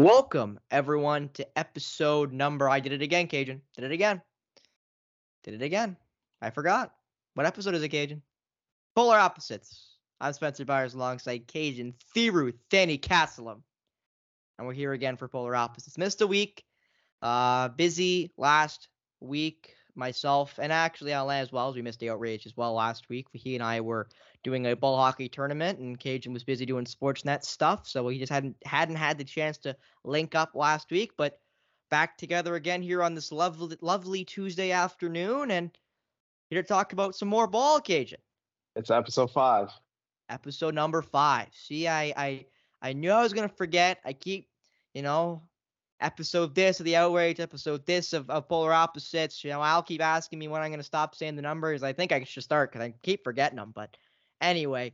Welcome everyone to episode number. I did it again, Kajan. Did it again. Did it again. I forgot. What episode is it, Kajan? Polar Opposites. I'm Spencer Byers alongside Kajan, Thiru, Danny Castleum. And we're here again for Polar Opposites. Missed a week. Uh busy last week myself and actually Alain as well as we missed the outrage as well last week. He and I were doing a ball hockey tournament and Kajan was busy doing Sportsnet stuff, so we just hadn't hadn't had the chance to link up last week, but back together again here on this lovely lovely Tuesday afternoon and here to talk about some more ball Kajan. It's episode 5. Episode number 5. See, I I I knew I was going to forget. I keep, you know, episode this of the outrage, episode this of, of polar opposites. You know, I'll keep asking me when I'm going to stop saying the numbers. I think I should start because I keep forgetting them. But anyway,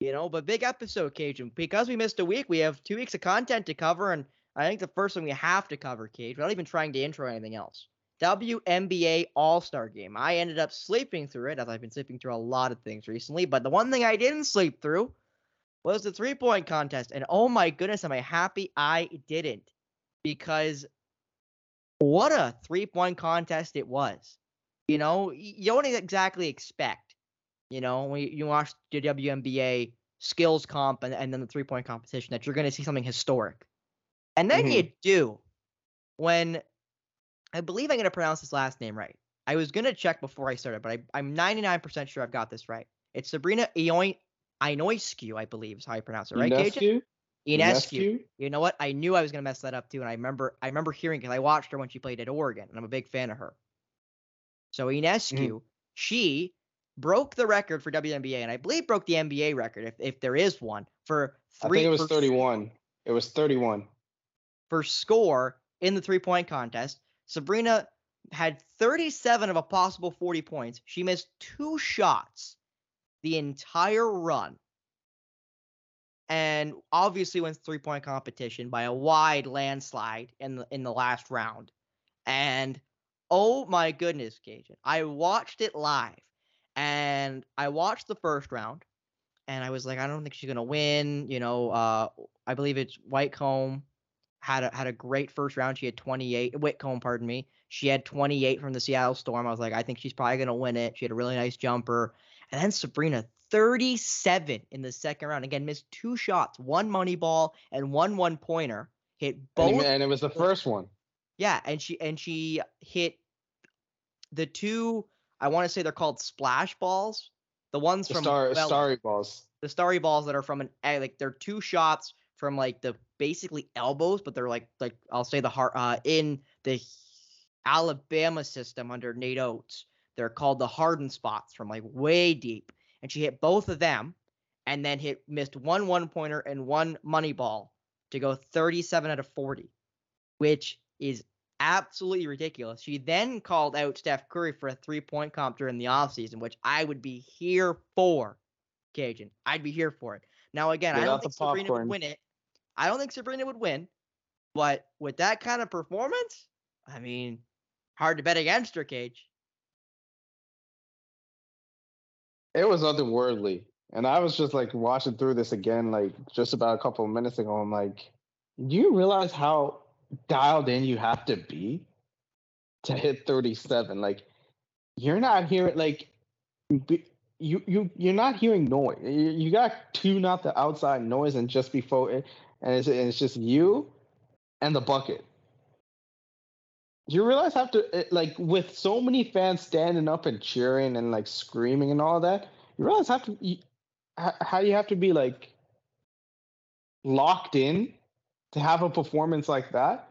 you know, but big episode, Kajan. Because we missed a week, we have two weeks of content to cover. And I think the first one we have to cover, Cage, without even trying to intro anything else. WNBA All Star Game. I ended up sleeping through it, as I've been sleeping through a lot of things recently. But the one thing I didn't sleep through was the three point contest. And oh my goodness, am I happy I didn't because what a three point contest it was. You know, you don't exactly expect, you know, when you watch the WNBA skills comp and, and then the three point competition that you're going to see something historic. And then mm-hmm. you do when I believe I'm going to pronounce his last name right. I was going to check before I started, but I, I'm 99% sure I've got this right. It's Sabrina Ioin- Ionescu, I believe is how you pronounce it, right, Ionescu? Ionescu. You know what? I knew I was gonna mess that up too, and I remember I remember hearing because I watched her when she played at Oregon, and I'm a big fan of her. So Ionescu, mm. she broke the record for WNBA, and I believe broke the NBA record if if there is one for three. I think it was 31. It was 31 for score in the three point contest. Sabrina had 37 of a possible 40 points. She missed two shots the entire run and obviously wins three point competition by a wide landslide in the in the last round. And oh my goodness, Kajan, I watched it live, and I watched the first round, and I was like, I don't think she's gonna win. You know, uh, I believe it's Whitcomb had a, had a great first round. She had 28. Whitcomb, pardon me. She had 28 from the Seattle Storm. I was like, I think she's probably gonna win it. She had a really nice jumper. And then Sabrina 37 in the second round. Again, missed two shots, one money ball and one one pointer. Hit both, and, it was the first one. Yeah, and she and she hit the two. I want to say they're called splash balls. The ones the from star, well, starry balls. The starry balls that are from an eh, like they're two shots from like the basically elbows, but they're like like I'll say the heart uh in the Alabama system under Nate Oats. They're called the hardened spots from like way deep and she hit both of them and then hit missed one one pointer and one money ball to go 37 out of 40, which is absolutely ridiculous. She then called out Steph Curry for a three point comp during the offseason, which I would be here for, Kajan. I'd be here for it. Now, again, Get I don't think Sabrina would win it. I don't think Sabrina would win, but with that kind of performance, I mean, hard to bet against her, Cage. It was otherworldly. And I was just like watching through this again, like just about a couple of minutes ago. I'm like, do you realize how dialed in you have to be to hit 37? Like, you're not hearing like you you you're not hearing noise. You, you got tune out the outside noise and just before it, and it's, and it's just you and the bucket. You realize have to like with so many fans standing up and cheering and like screaming and all that. You realize have to you, how you have to be like locked in to have a performance like that.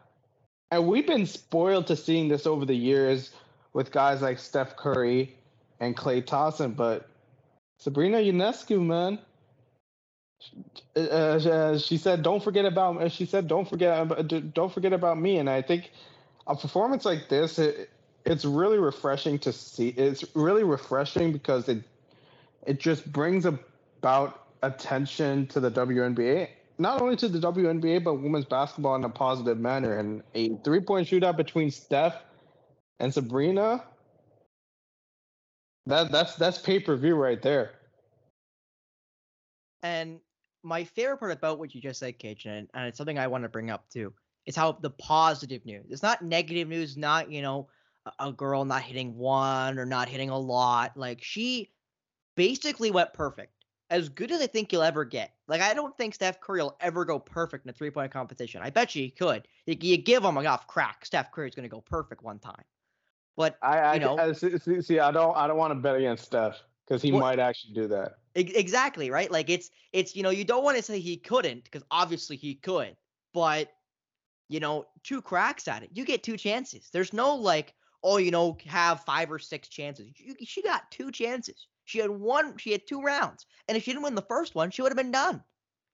And we've been spoiled to seeing this over the years with guys like Steph Curry and Klay Thompson, but Sabrina Ionescu, man, uh, uh, she said, "Don't forget about." She said, "Don't forget, don't forget about me." And I think a performance like this, it, it's really refreshing to see. It's really refreshing because it it just brings about attention to the WNBA, not only to the WNBA but women's basketball in a positive manner. And a three point shootout between Steph and Sabrina, that that's that's pay per view right there. And my favorite part about what you just said, Kajan, and, and it's something I want to bring up too It's how the positive news. It's not negative news, not, you know, a, a girl not hitting one or not hitting a lot. Like she basically went perfect. As good as I think you'll ever get. Like I don't think Steph Curry will ever go perfect in a three point competition. I bet you he could. You, you give him enough crack, Steph Curry's going to go perfect one time. But I, I you know, I, see, see, I don't I don't want to bet against Steph because he Well- might actually do that. Exactly, right? Like it's it's you know, you don't want to say he couldn't because obviously he could, but you know, two cracks at it. You get two chances. There's no like, oh, you know, have five or six chances. You, she got two chances. She had one. She had two rounds, and if she didn't win the first one, she would have been done.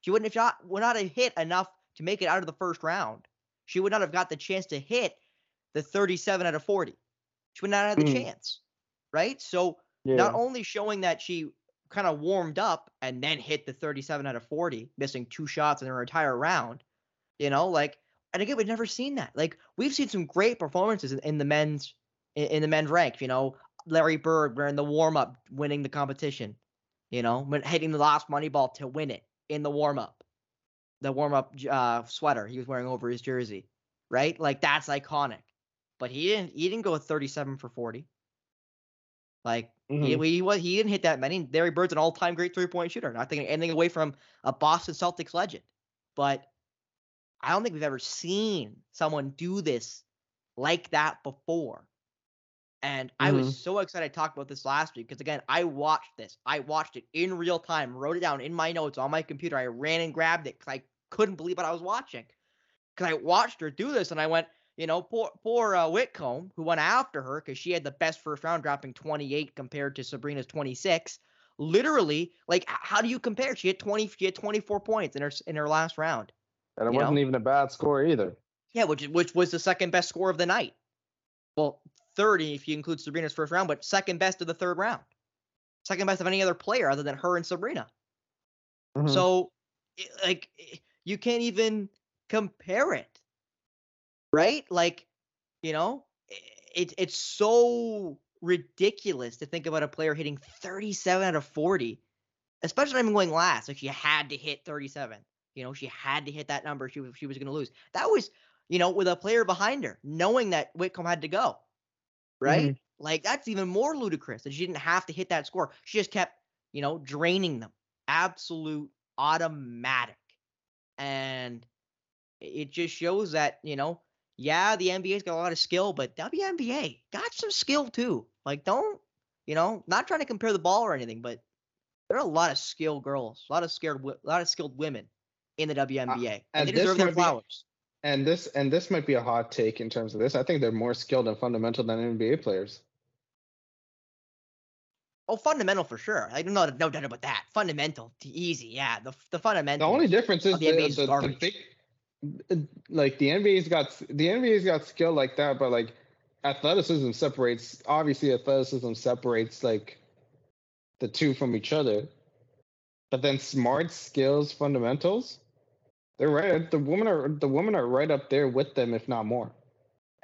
She wouldn't have shot. Would not have hit enough to make it out of the first round. She would not have got the chance to hit the 37 out of 40. She would not have the Mm. chance, right? So Yeah. not only showing that she kind of warmed up and then hit the 37 out of 40, missing two shots in her entire round, you know, like, and again, we've never seen that. Like, we've seen some great performances in, in the men's in, in the men's rank. You know, Larry Bird wearing the warm up, winning the competition. You know, hitting the last money ball to win it in the warm up, the warm up uh, sweater he was wearing over his jersey, right? Like that's iconic. But he didn't. He didn't go with 37 for 40. Like he, Mhm. he was he didn't hit that many. Larry Bird's an all-time great three-point shooter. Not taking anything away from a Boston Celtics legend, but I don't think we've ever seen someone do this like that before. And I was so excited to talk about this last week because again, I watched this. I watched it in real time, wrote it down in my notes on my computer. I ran and grabbed it because I couldn't believe what I was watching. Because I watched her do this and I went, you know, poor poor uh, Whitcomb, who went after her because she had the best first round, dropping 28 compared to Sabrina's 26. Literally, like, how do you compare? She had 20, she had 24 points in her in her last round. And it you wasn't even a bad score either. Yeah, which which was the second best score of the night. Well, 30 if you include Sabrina's first round, but second best of the third round. Second best of any other player other than her and Sabrina. Mhm. So, like, you can't even compare it, right? Like, you know, it, it's so ridiculous to think about a player hitting 37 out of 40, especially not even going last. Like, she had to hit 37. You know, she had to hit that number. She was she was going to lose. That was, you know, with a player behind her, knowing that Whitcomb had to go, right? Mm-hmm. Like that's even more ludicrous that she didn't have to hit that score. She just kept, you know, draining them. Absolute automatic. And it just shows that, you know, yeah, the NBA's got a lot of skill, but WNBA got some skill too. Like, don't, you know, not trying to compare the ball or anything, but there are a lot of skilled girls, a lot of scared, a lot of skilled women in the WNBA, uh, and and they this deserve their might be- And this and this might be a hot take in terms of this. I think they're more skilled and fundamental than NBA players. Oh, fundamental for sure. I don't know, no doubt about that. Fundamental, easy, yeah. The the fundamental. The only difference is the the, NBA is the, the big, like the NBA's got the NBA's got skill like that, but like athleticism separates. Obviously, athleticism separates like the two from each other. But then smart skills, fundamentals, they're right. The women are the women are right up there with them, if not more.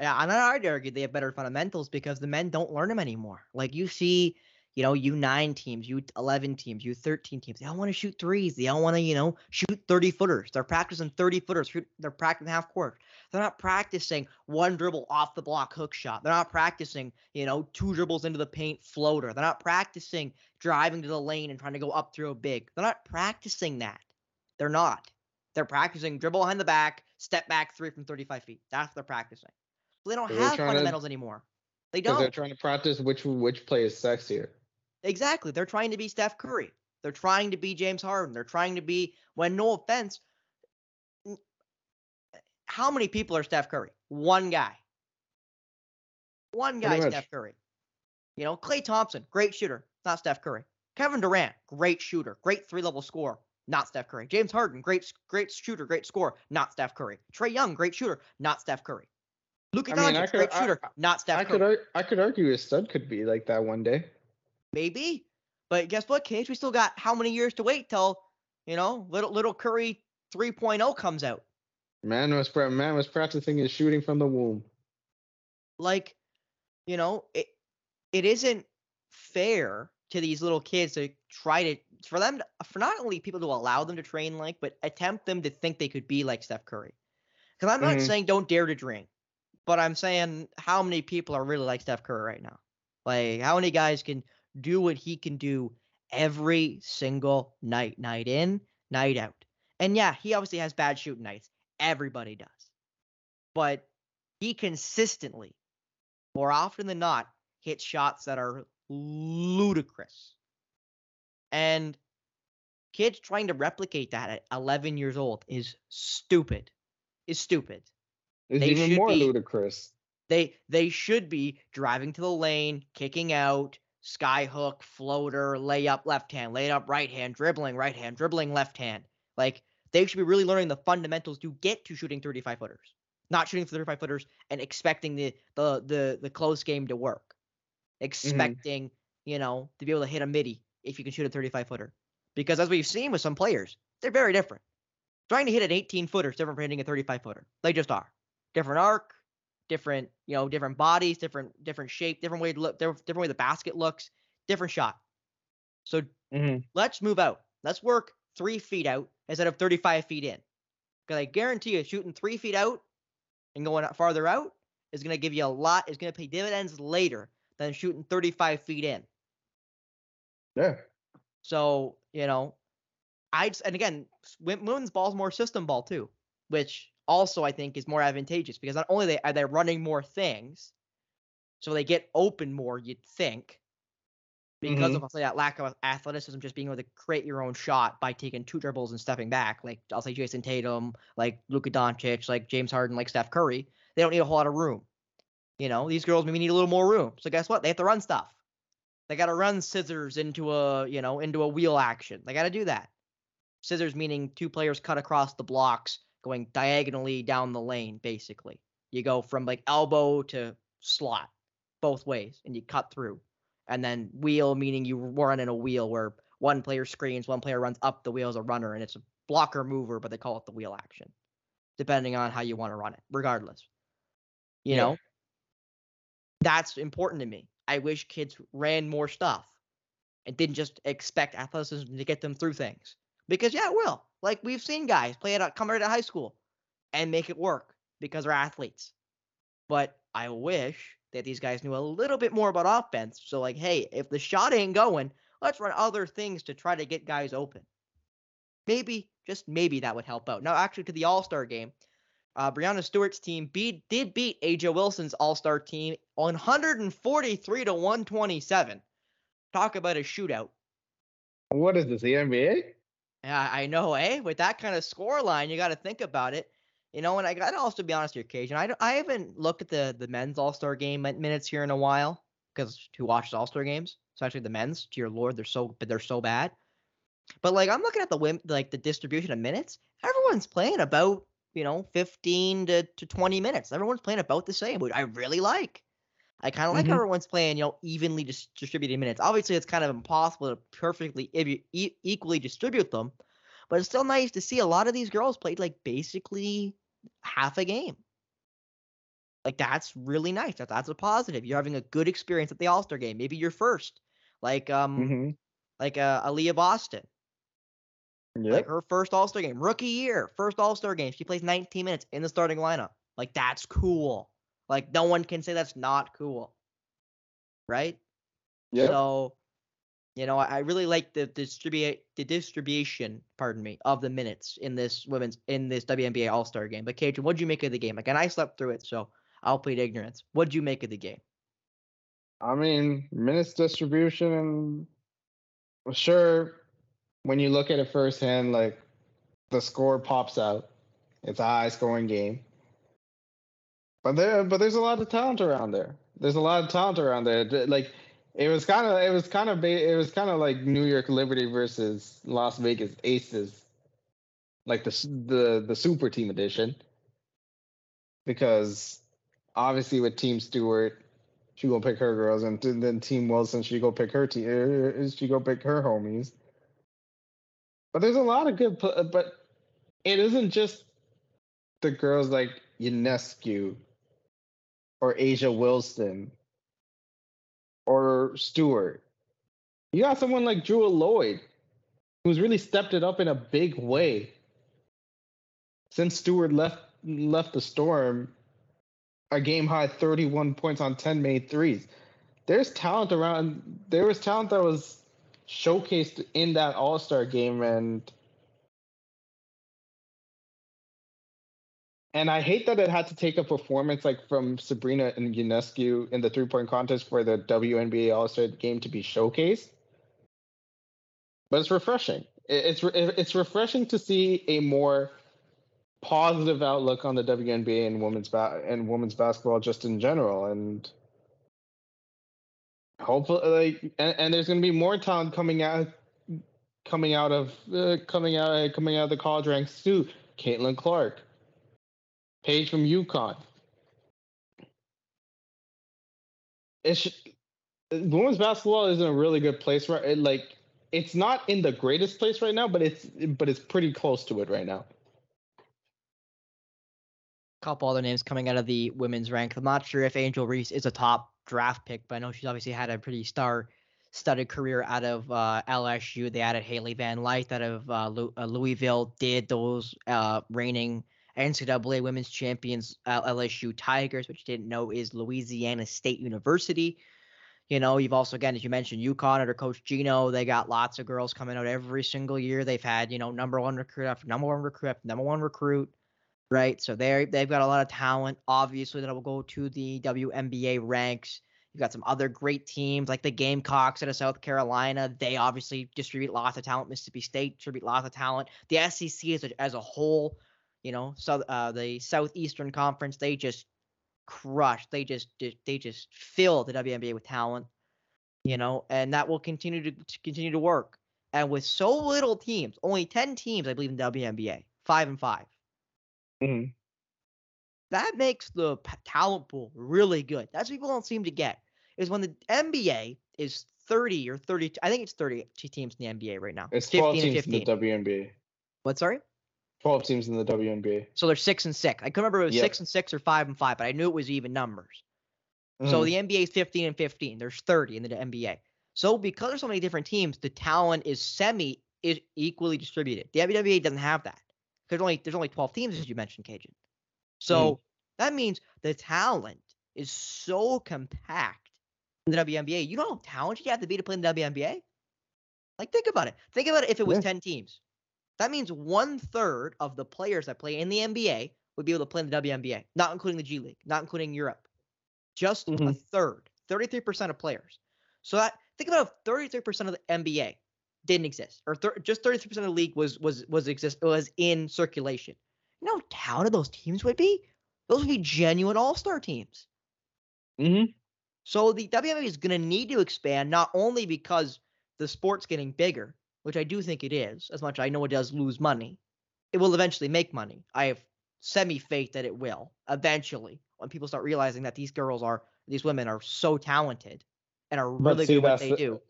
Yeah, and I'd argue they have better fundamentals because the men don't learn them anymore. Like you see, you know, U9 teams, U11 teams, U13 teams, they all want to shoot threes. They all want to, you know, shoot 30 footers. They're practicing 30 footers. They're practicing half court. They're not practicing one dribble off the block hook shot. They're not practicing, you know, two dribbles into the paint floater. They're not practicing driving to the lane and trying to go up through a big. They're not practicing that. They're not. They're practicing dribble behind the back, step back three from 35 feet. That's what they're practicing. So they don't have trying to- fundamentals anymore. They don't. they're trying to practice which which play is sexier. Exactly. They're trying to be Steph Curry. They're trying to be James Harden. They're trying to be, when no offense, how many people are Steph Curry? One guy. One guy. Steph Curry. You know, Klay Thompson, great shooter, not Steph Curry. Kevin Durant, great shooter, great three level scorer, not Steph Curry. James Harden, great great shooter, great scorer, not Steph Curry. Trae Young, great shooter, not Steph Curry. Luka I mean, I Doncic, could- great I- shooter, not Steph I Curry. could ar- I could argue his stud could be like that one day. Maybe. But guess what, Cage? We still got how many years to wait till, you know, little little Curry 3.0 comes out. Man was man was practicing his shooting from the womb. Like, you know, it it isn't fair to these little kids to try to for them to, for not only people to allow them to train like, but attempt them to think they could be like Steph Curry. Because I'm not Mhm. saying don't dare to drink, but I'm saying how many people are really like Steph Curry right now? Like how many guys can do what he can do every single night, night in, night out? And yeah, he obviously has bad shooting nights. Everybody does. But he consistently, more often than not, hits shots that are ludicrous. And kids trying to replicate that at 11 years old is stupid. Is stupid. It's They even more be- ludicrous. They they should be driving to the lane, kicking out, sky hook, floater, layup left hand, layup right hand, dribbling right hand, dribbling left hand. Like they should be really learning the fundamentals to get to shooting 35 footers. Not shooting 35 footers and expecting the the the the close game to work. Expecting, you know, to be able to hit a midi if you can shoot a 35 footer. Because as we've seen with some players, they're very different. Trying to hit an 18 footer is different from hitting a 35 footer. They just are. Different arc, different, you know, different bodies, different different shape, different way to look, different, way the basket looks, different shot. So Mhm. let's move out. Let's work three feet out instead of 35 feet in. Because I guarantee you, shooting three feet out and going out- farther out is going to give you a lot, is going to pay dividends later than shooting 35 feet in. Yeah. So, you know, I just, and again, women's ball is more system ball too, which also I think is more advantageous because not only they are they running more things, so they get open more, you'd think, because mm-hmm. of I'll say that lack of athleticism, just being able to create your own shot by taking two dribbles and stepping back. Like I'll say Jayson Tatum, like Luka Doncic, like James Harden, like Steph Curry. They don't need a whole lot of room. You know, these girls maybe need a little more room. So guess what? They have to run stuff. They got to run scissors into a, you know, into a wheel action. They got to do that. Scissors meaning two players cut across the blocks, going diagonally down the lane. Basically, you go from like elbow to slot, both ways, and you cut through. And then wheel meaning you run in a wheel where one player screens, one player runs up the wheel as a runner, and it's a blocker mover, but they call it the wheel action, depending on how you want to run it. Regardless, you Yeah. know, that's important to me. I wish kids ran more stuff and didn't just expect athleticism to get them through things. Because yeah, it will. Like we've seen guys play it out, come right out of high school and make it work because they're athletes. But I wish that these guys knew a little bit more about offense. So like, hey, if the shot ain't going, let's run other things to try to get guys open. Maybe, just maybe that would help out. Now, actually, to the All Star game, uh, Breanna Stewart's team beat did beat A'ja Wilson's All Star team 143 to 127. Talk about a shootout. What is this? The NBA? Yeah, I know, eh? With that kind of score line, you got to think about it. You know, and I got to also be honest here, Kajan. I, I haven't looked at the, the men's All Star game minutes here in a while because who watches All Star games? Especially the men's. Dear Lord, they're so but they're so bad. But like I'm looking at the wim, like the distribution of minutes. Everyone's playing about you know 15 to, to 20 minutes. Everyone's playing about the same, which I really like. I kind of like Mhm. everyone's playing, you know, evenly dis- distributed minutes. Obviously, it's kind of impossible to perfectly ev- e- equally distribute them, but it's still nice to see a lot of these girls played like basically half a game. Like that's really nice. That, that's a positive. You're having a good experience at the All Star game. Maybe you're first, like um, Mm-hmm. like uh, Aaliyah Boston, Yep. like her first All Star game, rookie year, first All Star game. She plays 19 minutes in the starting lineup. Like that's cool. Like no one can say that's not cool, right? Yep. So, you know, I, I really like the distribute the distribution, pardon me, of the minutes in this women's in this WNBA All Star game. But Kajan, what'd you make of the game? Like, and I slept through it, so I'll plead ignorance. What'd you make of the game? I mean, minutes distribution and sure, when you look at it firsthand, like the score pops out. It's a high scoring game. But there but there's a lot of talent around there. There's a lot of talent around there. Like it was kind of it was kind of it was kind of like New York Liberty versus Las Vegas Aces. Like the the the super team edition. Because obviously with Team Stewart, she gonna pick her girls, and then Team Wilson, she go pick her team. Uh, she go pick her homies. But there's a lot of good, but it isn't just the girls like Ionescu or A'ja Wilson or Stewart. You got someone like Jewell Loyd, who's really stepped it up in a big way since Stewart left left the Storm a game high 31 points on 10 made threes. There's talent around. There was talent that was showcased in that All Star game, and and I hate that it had to take a performance like from Sabrina and Ionescu in the three point contest for the WNBA All Star game to be showcased. But it's refreshing. It's it's refreshing to see a more positive outlook on the WNBA and women's ba- and women's basketball just in general, and hopefully, like, and, and there's going to be more talent coming out, coming out of uh, coming out coming out of the college ranks too. Caitlin Clark, Paige from UConn. It's women's basketball is in a really good place right. Like it's not in the greatest place right now, but it's but it's pretty close to it right now couple other names coming out of the women's rank. I'm not sure if Angel Reese is a top draft pick, but I know she's obviously had a pretty star studded career out of uh, LSU. They added Hailey Van Lith out of uh, uh, Louisville, did those uh, reigning NCAA women's champions LSU Tigers, which you didn't know is Louisiana State University. You know, you've also, again, as you mentioned, UConn under Coach Gino, they got lots of girls coming out every single year. They've had, you know, number one recruit after number one recruit after number one recruit right? So they they've got a lot of talent, obviously, that will go to the WNBA ranks. You've got some other great teams like the Gamecocks out of South Carolina. They obviously distribute lots of talent. Mississippi State distribute lots of talent. The SEC as a, as a whole, you know, so uh, the Southeastern Conference, they just crush. They just they just fill the WNBA with talent, you know, and that will continue to, to continue to work. And with so little teams, only ten teams, I believe, in WNBA, five and five. Mm-hmm. That makes the talent pool really good. That's what people don't seem to get. Is when the NBA is 30 or 30. I think it's 30 teams in the NBA right now. It's 12 teams in the WNBA. What? Sorry. 12 teams in the WNBA. So they're six and six. I couldn't remember if it was six and six or five and five, but I knew it was even numbers. Mm. So mm-hmm. the NBA is 15 and 15. There's 30 in the NBA. So because there's so many different teams, the talent is semi is equally distributed. The WNBA doesn't have that. There's only there's only 12 teams as you mentioned, Kajan. So mm. that means the talent is so compact in the WNBA. You know how talented you have to be to play in the WNBA? Like think about it. Think about it if it was yeah. 10 teams. That means one third of the players that play in the NBA would be able to play in the WNBA, not including the G League, not including Europe. Just mm-hmm. a third, 33% of players. So that think about 33% of the NBA didn't exist, or thir- just 33% of the league was was was exist was in circulation. You know how talented those teams would be? Those would be genuine All Star teams. Mm-hmm. So the WNBA is going to need to expand not only because the sport's getting bigger, which I do think it is, as much as I know it does lose money. It will eventually make money. I have semi faith that it will eventually when people start realizing that these girls are these women are so talented and are really see, good at what they the, do.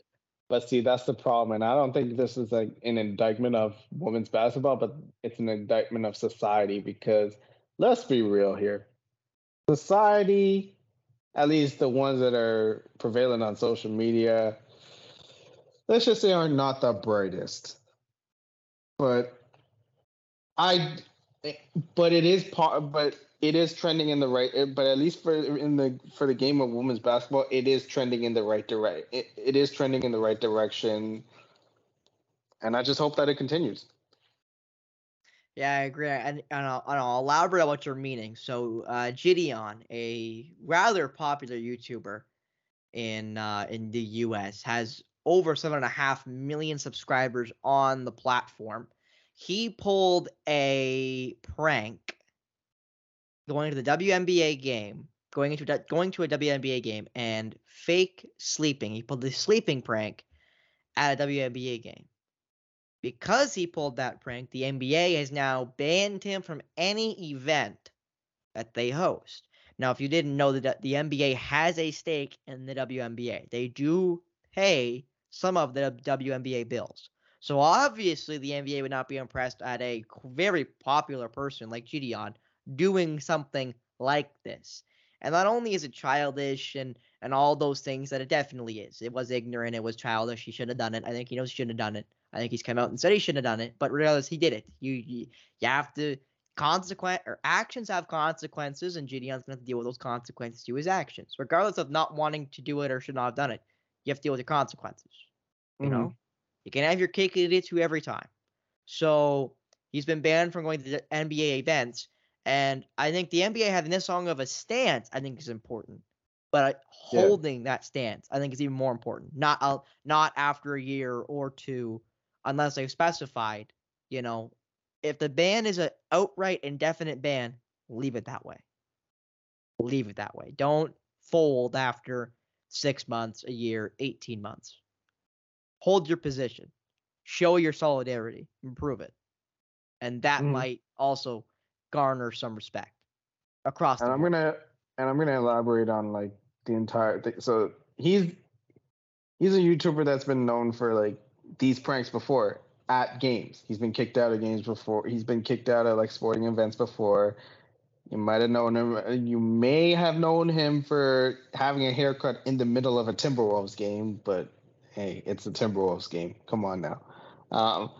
But see, that's the problem. And I don't think this is like an indictment of women's basketball, but it's an indictment of society because let's be real here. Society, at least the ones that are prevalent on social media, let's just say are not the brightest. But I but it is part but it is trending in the right eh, but at least for in the for the game of women's basketball it is trending in the right direction it, it is trending in the right direction. And i just hope that it continues. Yeah i agree. And, I'll, and I'll elaborate on what you're meaning. So uh Jidion a rather popular youtuber in uh in the us has over seven and a half million subscribers on the platform he pulled a prank going to the WNBA game, going into going to a WNBA game and fake sleeping. He pulled the sleeping prank at a WNBA game. Because he pulled that prank, the NBA has now banned him from any event that they host. Now, if you didn't know that the NBA has a stake in the WNBA, they do pay some of the WNBA bills. So obviously, the NBA would not be impressed at a very popular person like Jidion doing something like this. And not only is it childish and and all those things that it definitely is. It was ignorant. It was childish. He should have done it. I think he knows he shouldn't have done it. I think he's come out and said he shouldn't have done it, but regardless, he did it. You you, you have to consequent or actions have consequences, and Jidion's gonna have to deal with those consequences to his actions, regardless of not wanting to do it or should not have done it. You have to deal with the consequences. You Mhm. know, you can have your cake and eat it too every time. So he's been banned from going to the NBA events, and I think the NBA having this long of a stance, I think is important. But Yeah. holding that stance, I think is even more important. Not uh, not after a year or two, unless they've specified. You know, if the ban is an outright indefinite ban, leave it that way. Leave it that way. Don't fold after six months, a year, 18 months. Hold your position. Show your solidarity. Improve it. And that Mhm. might also garner some respect across and I'm board. gonna and I'm gonna elaborate on like the entire thing. So he's he's a YouTuber that's been known for like these pranks before at games. He's been kicked out of games before. He's been kicked out of like sporting events before. You might have known him. You may have known him for having a haircut in the middle of a Timberwolves game, but hey, it's a Timberwolves game. Come on now. Um,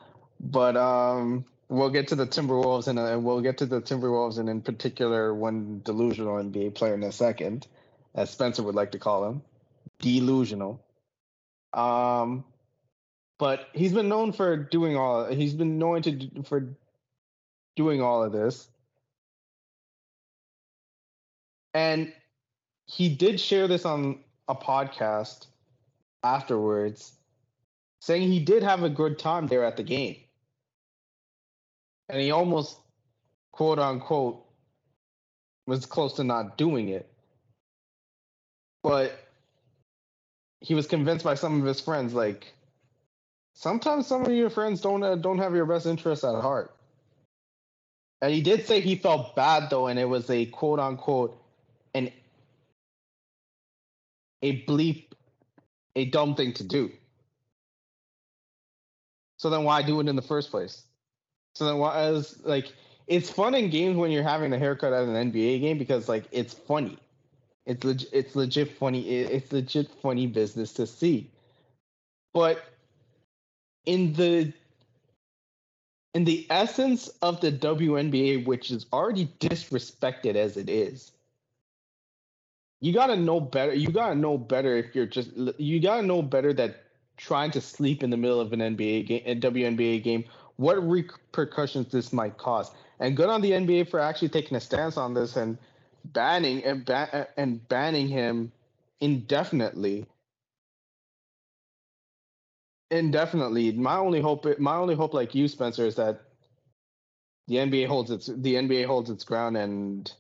but um, we'll get to the Timberwolves and we'll get to the Timberwolves and in particular one delusional NBA player in a second, as Spencer would like to call him, delusional. Um, but he's been known for doing all. He's been known to do- for doing all of this, and he did share this on a podcast afterwards, saying he did have a good time there at the game, and he almost quote unquote was close to not doing it, but he was convinced by some of his friends like sometimes some of your friends don't uh, don't have your best interests at heart. And he did say he felt bad though and it was a quote unquote an a bleep a dumb thing to do so then why do it in the first place so then why is like it's fun in games when you're having a haircut at an nba game because like it's funny it's legit, it's legit funny. It's legit funny business to see. But in the in the essence of the WNBA, which is already disrespected as it is, you gotta know better. You gotta know better if you're just. You gotta know better that trying to sleep in the middle of an NBA game, a WNBA game, what repercussions this might cause. And good on the NBA for actually taking a stance on this and banning and ba- and banning him indefinitely. Indefinitely. My only hope, my only hope, like you, Spencer, is that the NBA holds its the NBA holds its ground, and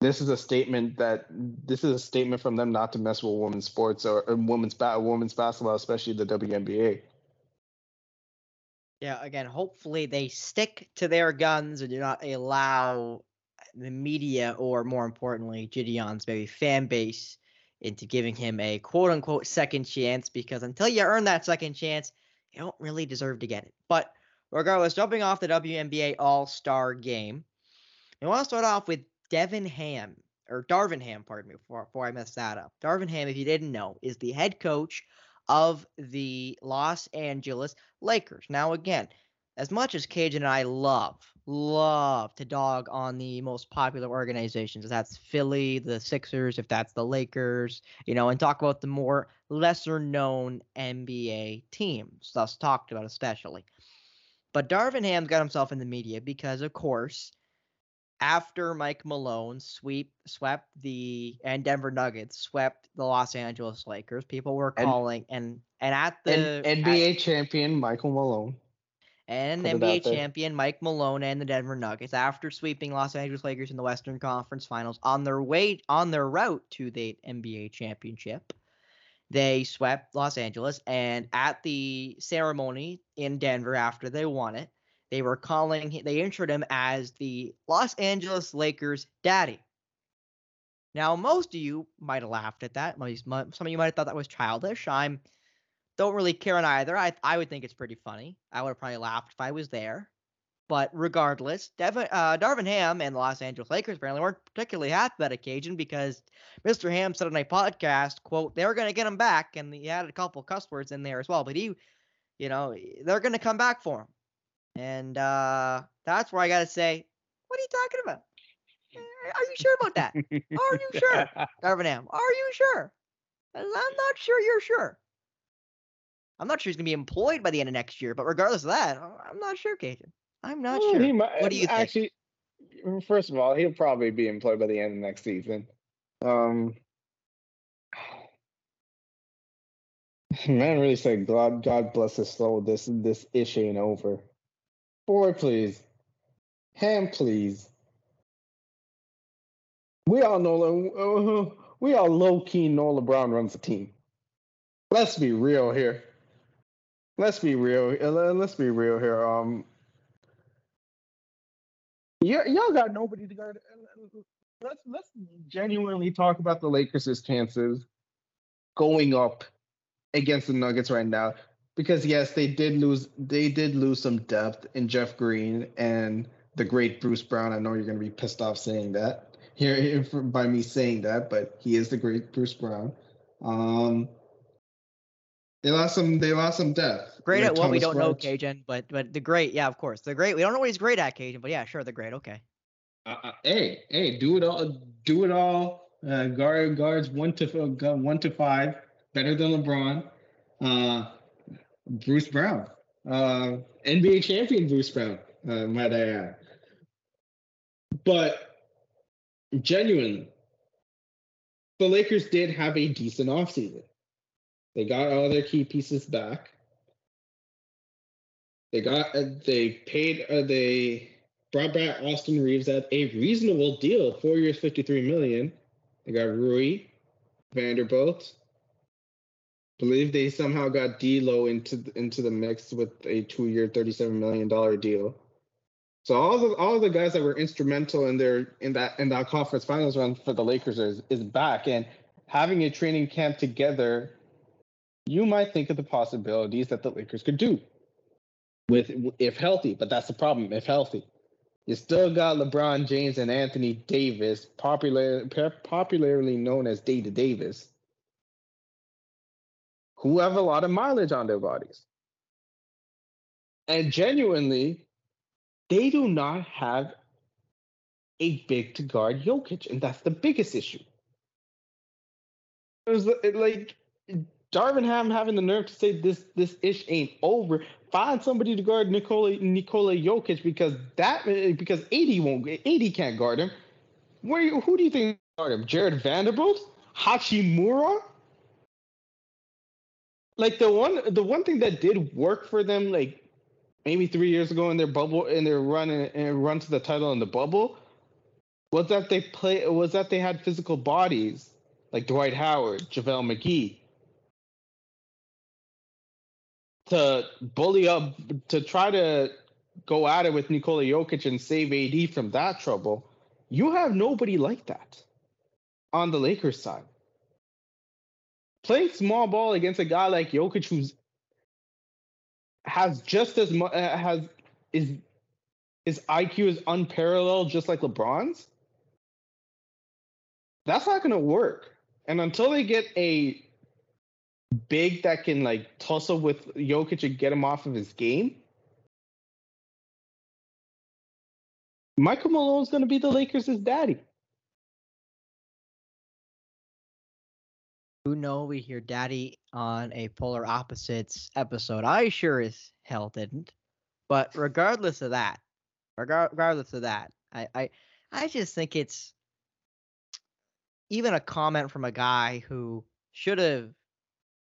this is a statement that this is a statement from them not to mess with women's sports or, or women's ba- women's basketball, especially the WNBA. Yeah, again, hopefully they stick to their guns and do not allow the media or more importantly, Jidion's maybe fan base into giving him a quote unquote second chance because until you earn that second chance, you don't really deserve to get it. But regardless, jumping off the WNBA All Star game, we want to start off with Devin Ham, or Darvin Ham, pardon me, before, before I mess that up. Darvin Ham, if you didn't know, is the head coach of the Los Angeles Lakers. Now, again, as much as Kajan and I love, love to dog on the most popular organizations, if that's Philly, the Sixers, if that's the Lakers, you know, and talk about the more lesser known NBA teams, thus talked about especially. But Darvin Ham's got himself in the media because, of course, after Mike Malone sweep swept the and Denver Nuggets swept the Los Angeles Lakers, people were calling and and at the And at- NBA champion Michael Malone. and NBA champion Mike Malone and the Denver Nuggets after sweeping Los Angeles Lakers in the Western Conference Finals on their way on their route to the NBA championship. They swept Los Angeles and at the ceremony in Denver after they won it, they were calling he- they introed him as the Los Angeles Lakers daddy. Now, most of you might have laughed at that. Some of you might have thought that was childish. I'm don't really care on either. I I would think it's pretty funny. I would have probably laughed if I was there. But regardless, Devin, uh, Darvin Ham and the Los Angeles Lakers apparently weren't particularly happy that occasion because Mr. Ham said on a podcast, "quote They were going to get him back," and he had a couple of cuss words in there as well. But he, you know, they're going to come back for him, and uh, that's where I got to say What are you talking about? Are you sure about that? Are you sure, Darvin Ham? Are you sure? I'm not sure you're sure. I'm not sure he's gonna be employed by the end of next year, but regardless of that, I'm not sure, Kajan. I'm not Well, sure. he might- what do you think? actually? First of all, he'll probably be employed by the end of next season. Um, man, really said, "God, God bless his soul. This this issue ain't over." Boy, please, Ham, please. We all know, uh, we all low key know LeBron runs the team. Let's be real here. Let's be real. uh, Let's be real here. Um, y'all got nobody to guard. Let's let's genuinely talk about the Lakers' chances going up against the Nuggets right now. Because yes, they did lose. They did lose some depth in Jeff Green and the great Bruce Brown. I know you're going to be pissed off saying that here here by me saying that, but he is the great Bruce Brown. Um, they lost some. They lost some depth. Great Like at what we don't know, Kajan, but but the great, yeah, of course, the great. We don't know what he's great at, Kajan, but yeah, sure, the great. Okay. Uh, uh, hey, hey, do it all. Do it all. Uh, guard guards one to uh, one to five, better than LeBron. Uh, Bruce Brown, uh, NBA champion Bruce Brown, uh, might I add. But genuinely, the Lakers did have a decent offseason. They got all their key pieces back. They got uh, they paid uh, they brought back Austin Reaves at a reasonable deal, four years, fifty-three million. They got Rui, Vanderbilt. Believe they somehow got D'Lo into into the mix with a two-year, thirty-seven million dollar deal. So all the all the guys that were instrumental in their in that in that conference finals run for the Lakers is, is back and having a training camp together. You might think of the possibilities that the Lakers could do with if healthy, but that's the problem. If healthy, you still got LeBron James and Anthony Davis, popular, popularly known as Data Davis, who have a lot of mileage on their bodies. And genuinely, they do not have a big to guard Jokic, and that's the biggest issue. It was like Darvin Ham having the nerve to say this this ish ain't over. Find somebody to guard Nikola Nikola Jokic because that because 80 won't 80 can't guard him. Where who do you think guard him? Jarred Vanderbilt? Hachimura? Like the one the one thing that did work for them like maybe three years ago in their bubble in their run and run to the title in the bubble was that they play was that they had physical bodies like Dwight Howard, JaVale McGee to bully up to try to go at it with Nikola Jokic and save AD from that trouble. You have nobody like that on the Lakers side. Playing small ball against a guy like Jokic who's has just as much uh, has is his IQ is unparalleled just like LeBron's. That's not going to work. And until they get a big that can like tussle with Jokic and get him off of his game, Michael Malone's going to be the Lakers' daddy. Who know we hear daddy on a polar opposites episode. I sure as hell didn't. But regardless of that, regardless of that, I, I I just think it's even a comment from a guy who should have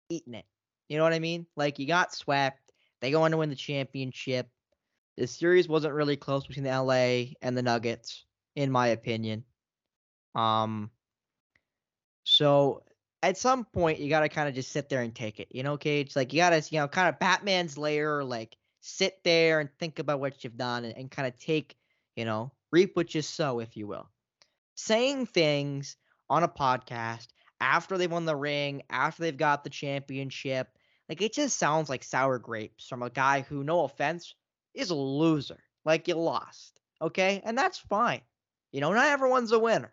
eaten it. You know what I mean? Like you got swept. They go on to win the championship. The series wasn't really close between the LA and the Nuggets, in my opinion. Um so at some point you gotta kind of just sit there and take it, you know, Cage? Like you gotta, you know, kind of Batman's lair, like sit there and think about what you've done and, and kind of take, you know, reap what you sow, if you will. Saying things on a podcast after they've won the ring, after they've got the championship, like it just sounds like sour grapes from a guy who, no offense, is a loser. Like you lost. Okay? And that's fine. You know, not everyone's a winner.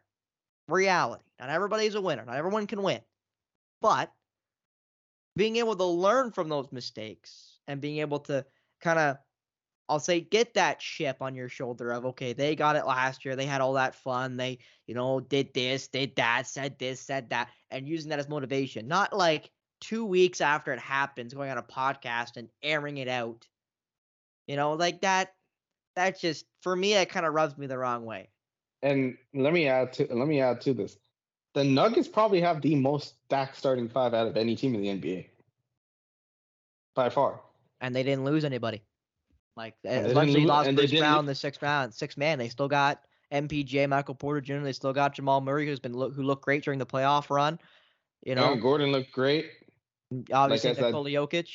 Reality. Not everybody's a winner. Not everyone can win. But being able to learn from those mistakes and being able to kind of I'll say get that chip on your shoulder of okay, they got it last year. They had all that fun. They, you know, did this, did that, said this, said that, and using that as motivation. Not like two weeks after it happens, going on a podcast and airing it out. You know, like that. That just for me, it kind of rubs me the wrong way. And let me add to let me add to this. The Nuggets probably have the most stacked starting five out of any team in the NBA. By far. And they didn't lose anybody. Like as much as they lost they first didn't- the sixth round, six man, they still got MPJ, Michael Porter Jr. They still got Jamal Murray, who's been who looked great during the playoff run. You know, Aaron Gordon looked great obviously that- Nikola Jokic,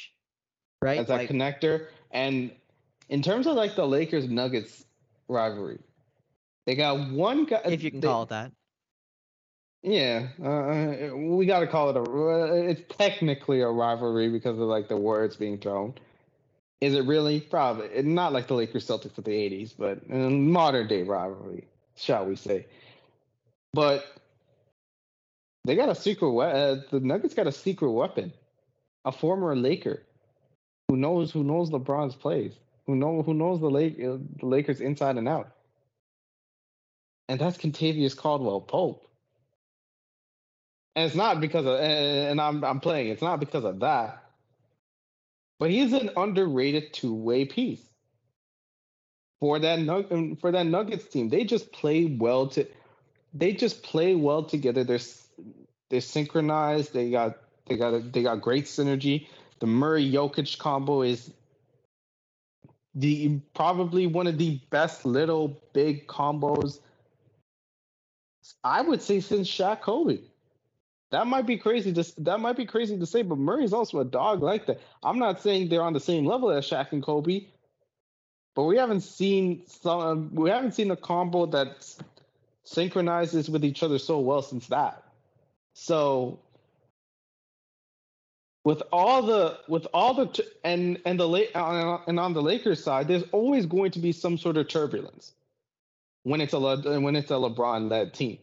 right? as that Like, connector. And in terms of like the Lakers Nuggets rivalry, they got one guy. if you can they- call it that. Yeah, uh, we got to call it a. uh, It's technically a rivalry because of like the words being thrown. Is it really? Probably not like the Lakers Celtics of the '80s, but a modern day rivalry, shall we say? But they got a secret. We- uh, the Nuggets got a secret weapon, a former Laker, who knows who knows LeBron's plays, who know who knows the Lake uh, the Lakers inside and out, and that's Kentavious Caldwell Pope. And it's not because of, and I'm I'm playing. It's not because of that, but he's an underrated two way piece for that Nug- um, for that Nuggets team. They just play well to, they just play well together. They're they're synchronized. They got they got they got great synergy. The Murray Jokic combo is the probably one of the best little big combos. I would say since Shaq Kobe. That might be crazy to that might be crazy to say, but Murray's also a dog like that. I'm not saying they're on the same level as Shaq and Kobe, but we haven't seen some we haven't seen a combo that synchronizes with each other so well since that. So with all the with all the and and the late uh, and on the Lakers side, there's always going to be some sort of turbulence when it's a Le- when it's a LeBron led team.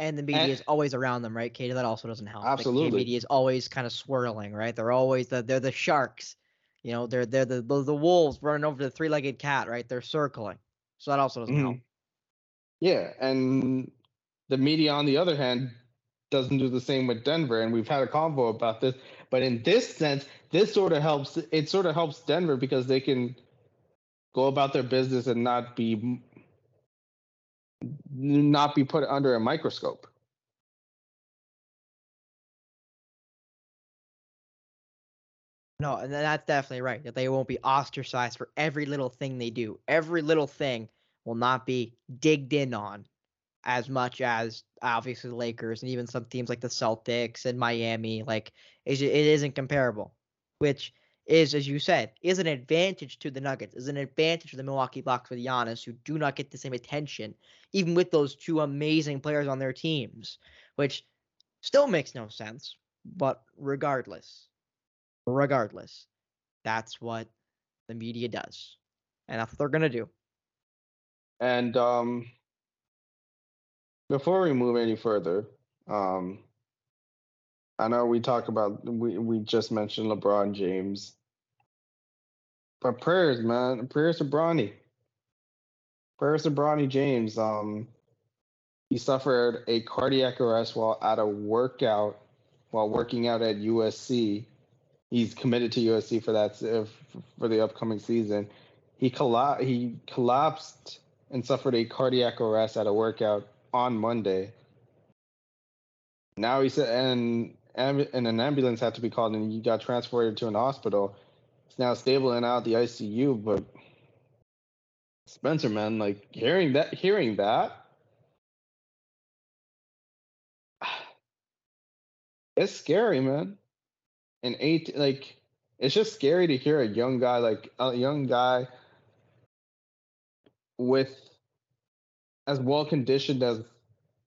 And the media And- is always around them, right, Katie? That also doesn't help. Like, the Absolutely. media is always kind of swirling, right? They're always the they're the sharks. You know, they're they're the the, the wolves running over the three legged cat, right? They're circling. So that also doesn't help. Mhm. Yeah, and the media, on the other hand, doesn't do the same with Denver, and we've had a convo about this. But in this sense, this sort of helps. It sort of helps Denver because they can go about their business and not be not be put under a microscope. No, and that's definitely right. That they won't be ostracized for every little thing they do. Every little thing will not be digged in on as much as obviously the Lakers and even some teams like the Celtics and Miami. Like it isn't comparable, which is, as you said, is an advantage to the Nuggets, is an advantage to the Milwaukee Bucks with Giannis, who do not get the same attention, even with those two amazing players on their teams, which still makes no sense. But regardless, regardless, that's what the media does. And that's what they're going to do. And um, before we move any further, um, I know we talk about we we just mentioned LeBron James, but prayers, man, prayers to Bronny. Prayers to Bronny James. Um, he suffered a cardiac arrest while at a workout, while working out at USC. He's committed to USC for that for the upcoming season. He colla- he collapsed and suffered a cardiac arrest at a workout on Monday. Now he said, and and an ambulance had to be called, and he got transported to an hospital. He's now stable and out the ICU. But Spencer, man, like hearing that, hearing that, it's scary, man. And eight, like, it's just scary to hear a young guy, like a young guy with as well conditioned as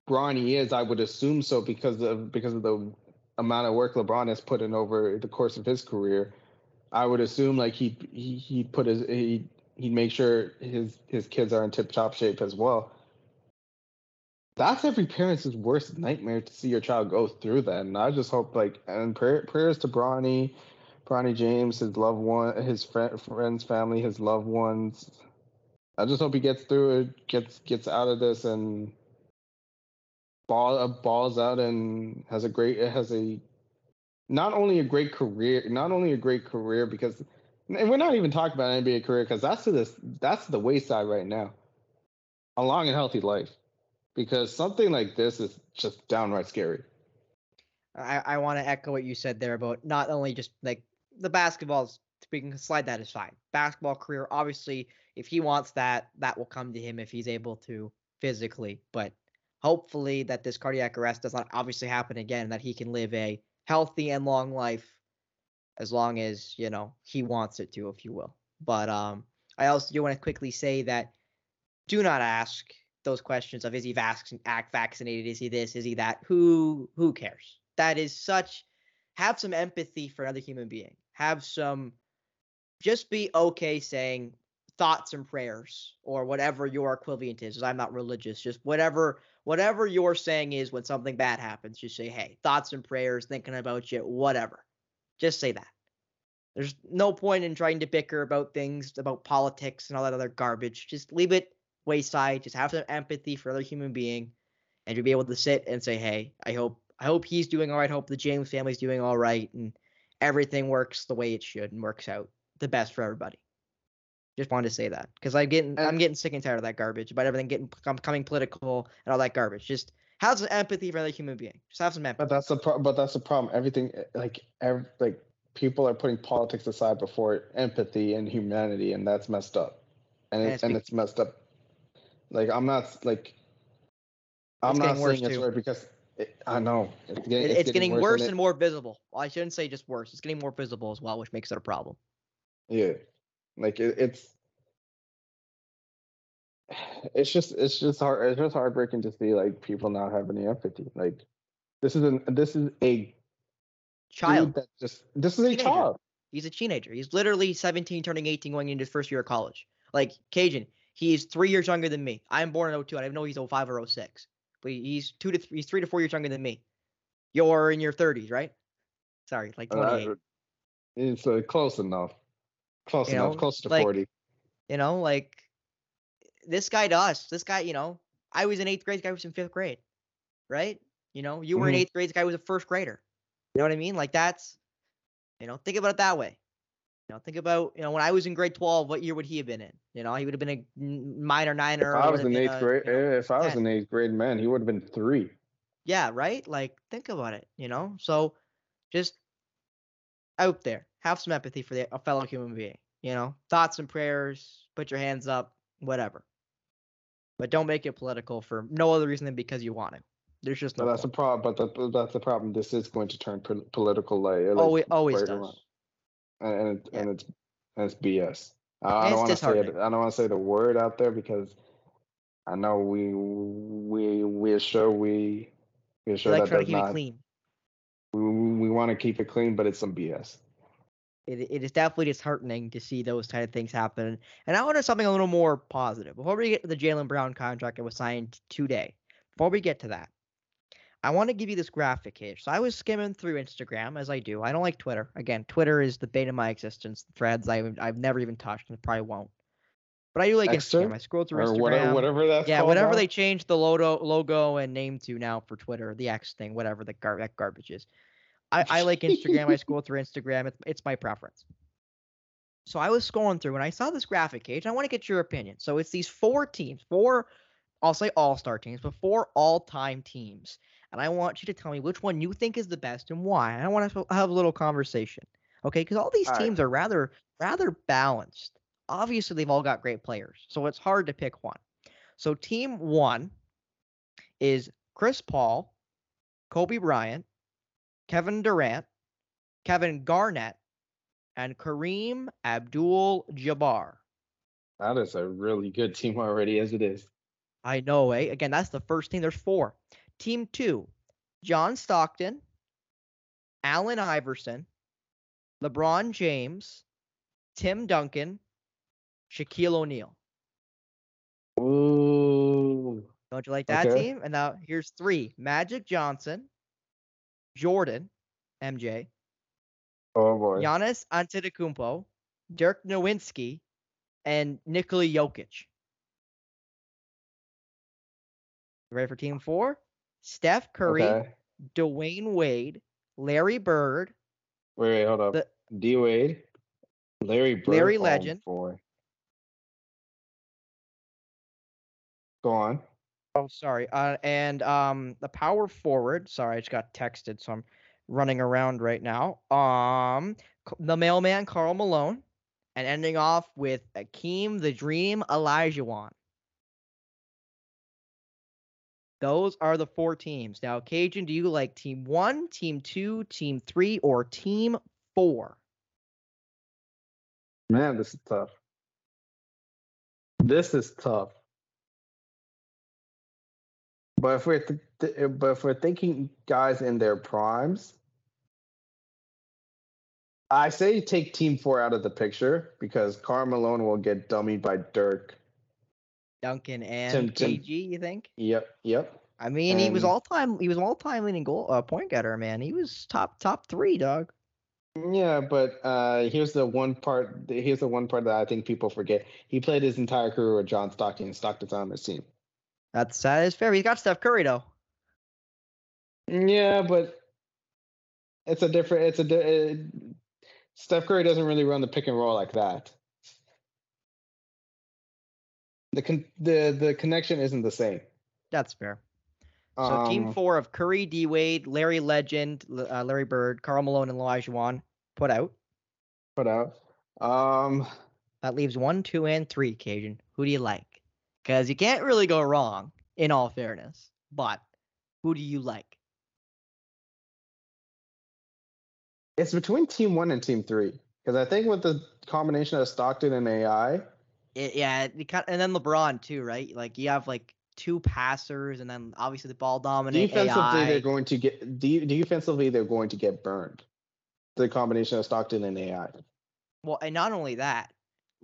Bronny is, I would assume so because of because of the amount of work LeBron has put in over the course of his career. I would assume like he he he put his he he'd make sure his his kids are in tip top shape as well. That's every parent's worst nightmare to see your child go through that. And I just hope like and prayer, prayers to Bronny, Bronny James, his loved one, his friend, friends, family, his loved ones. I just hope he gets through it, gets gets out of this, and ball balls out and has a great has a not only a great career, not only a great career because, and we're not even talking about NBA career because that's to this that's the wayside right now. A long and healthy life, because something like this is just downright scary. I, I want to echo what you said there about not only just like the basketballs, we can slide that aside. Basketball career, obviously, if he wants that, that will come to him if he's able to physically. But hopefully, that this cardiac arrest does not obviously happen again, that he can live a healthy and long life as long as, you know, he wants it to, if you will. But um, I also do want to quickly say that do not ask those questions of is he vac- vaccinated, is he this, is he that? Who who cares? that is such have some empathy for another human being. Have some just be okay saying thoughts and prayers or whatever your equivalent is. I'm not religious, just whatever whatever you're saying is when something bad happens, just say, "Hey, thoughts and prayers, thinking about you, whatever." Just say that. There's no point in trying to bicker about things, about politics and all that other garbage. Just leave it wayside. Just have some empathy for other human being and to be able to sit and say, "Hey, I hope I hope he's doing all right. Hope the James family's doing all right, and everything works the way it should and works out the best for everybody. Just wanted to say that because I'm getting I'm getting sick and tired of that garbage about everything getting becoming political and all that garbage. Just have some empathy for another human being. Just have some empathy. But that's the pro- but that's the problem. Everything eh, like every, like people are putting politics aside before empathy and humanity, and that's messed up. And, and, it, it's, and it's messed up. Like I'm not like I'm not saying it's right because it, I know it's getting, it's, it's getting, getting, worse, worse and, more visible. Well, I shouldn't say just worse. It's getting more visible as well, which makes it a problem. Yeah, like it, it's it's just it's just hard it's just heartbreaking to see like people not have any empathy. Like this is an this is a child that just this is a teenager. child. He's a teenager. He's literally 17, turning 18, going into his first year of college. Like Kajan, he's three years younger than me. I'm born in 02. I know he's 05 or 06 but he's two to three, he's three to four years younger than me. You're in your 30s, right? Sorry, like 28. Uh, it's uh, close enough. Close you enough. Know, close to like, 40. You know, like this guy to us, this guy, you know, I was in eighth grade, this guy was in fifth grade, right? You know, you were mm-hmm. in eighth grade, this guy was a first grader. You know what I mean? Like that's, you know, think about it that way. You know, think about you know when I was in grade twelve, what year would he have been in? You know, he would have been a minor niner. If I was in eighth grade, you know, if I was 10. in eighth grade, man, he would have been three. Yeah, right. Like think about it. You know, so just out there, have some empathy for the, a fellow human being. You know, thoughts and prayers. Put your hands up, whatever. But don't make it political for no other reason than because you want to. There's just no. That's point. the problem. But the, that's the problem. This is going to turn po- political. Like, oh, it always does. Around and it, yeah. and it's and it's BS. I, I don't want to say it. I don't want to say the word out there because I know we we we assure we we assure like that does not. clean. We, we want to keep it clean, but it's some BS. It, it is definitely disheartening to see those kind of things happen. And I want to something a little more positive. Before we get to the Jaylen Brown contract that was signed today, before we get to that, I want to give you this graphic here. So I was skimming through Instagram as I do. I don't like Twitter. Again, Twitter is the bane of my existence. Threads I've I've never even touched and probably won't. But I do like Instagram. I scroll through Instagram. Whatever, whatever that's called. yeah, whatever they changed the logo logo and name to now for Twitter, the X thing, whatever the gar- that garbage is. I, I like Instagram. I scroll through Instagram. It's, it's my preference. So I was scrolling through and I saw this graphic page. I want to get your opinion. So it's these four teams, four, I'll say all star teams, but four all time teams and I want you to tell me which one you think is the best and why. And I want to have a little conversation, okay? Because all these all teams right. are rather rather balanced. Obviously, they've all got great players, so it's hard to pick one. So team one is Chris Paul, Kobe Bryant, Kevin Durant, Kevin Garnett, and Kareem Abdul-Jabbar. That is a really good team already, as it is. I know, eh? Again, that's the first team. There's four. Team two, John Stockton, Allen Iverson, LeBron James, Tim Duncan, Shaquille O'Neal. Ooh. Don't you like that okay. team? And now here's three Magic Johnson, Jordan, MJ, Oh boy. Giannis Antetokounmpo, Dirk Nowitzki, and Nikola Jokic. Ready for team four? Steph Curry, Okay. Dwyane Wade, Larry Bird, Wait, wait, hold up. The- D Wade, Larry Bird. Larry oh, Legend. boy. Go on. Oh, sorry. Uh, and um, the power forward. Sorry, I just got texted, so I'm running around right now. Um, the mailman Karl Malone, and ending off with Akeem the Dream Olajuwon Those are the four teams. Now, Kajan, do you like team one, team two, team three, or team four? Man, this is tough. This is tough. But if we're th- th- but if we're thinking guys in their primes, I say take Team Four out of the picture because Karl Malone will get dummied by Dirk. Duncan and Tim- Tim- KG, you think? Yep, yep. I mean, he was all time. He was all time leading goal uh, point getter, man. He was top top three, dog. Yeah, but uh, here's the one part. Here's the one part that I think people forget. He played his entire career with John Stockton. and Stockton's on his team. That's that is fair. He's got Steph Curry though. Yeah, but it's a different. It's a. di- uh, Steph Curry doesn't really run the pick and roll like that. The con- the the connection isn't the same. That's fair. So team Um, four of Curry, D Wade, Larry Legend, uh, Larry Bird, Karl Malone, and Wan put out. Put out. Um, That leaves one, two, and three. Kajan, who do you like? Because you can't really go wrong. In all fairness, but who do you like? it's between team one and team three because I think with the combination of Stockton and AI, It, yeah, it and then LeBron too, right? Like you have like two passers, and then obviously the ball dominant defensively AI. they're going to get de- defensively they're going to get burned. The combination of Stockton and AI. Well, and not only that,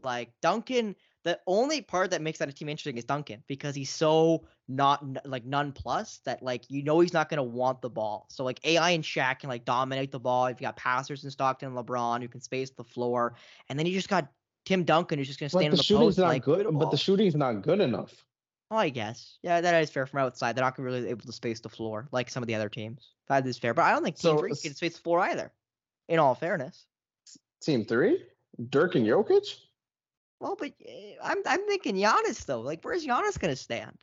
like Duncan, the only part that makes that a team interesting is Duncan because he's so not like nonplussed that like you know he's not gonna want the ball. So like AI and Shaq can like dominate the ball. If you got passers in Stockton and LeBron who can space the floor, and then you just got Tim Duncan who's just gonna But stand the in the shooting's post not like good. But the shooting's not good enough. Oh, I guess. Yeah, that is fair from outside. They're not gonna really able to space the floor like some of the other teams. That is fair. But I don't think Team So, Three can space the floor either. In all fairness. Team three, Dirk and Jokic. Well, but eh, I'm I'm thinking Giannis though. Like, where's Giannis gonna stand?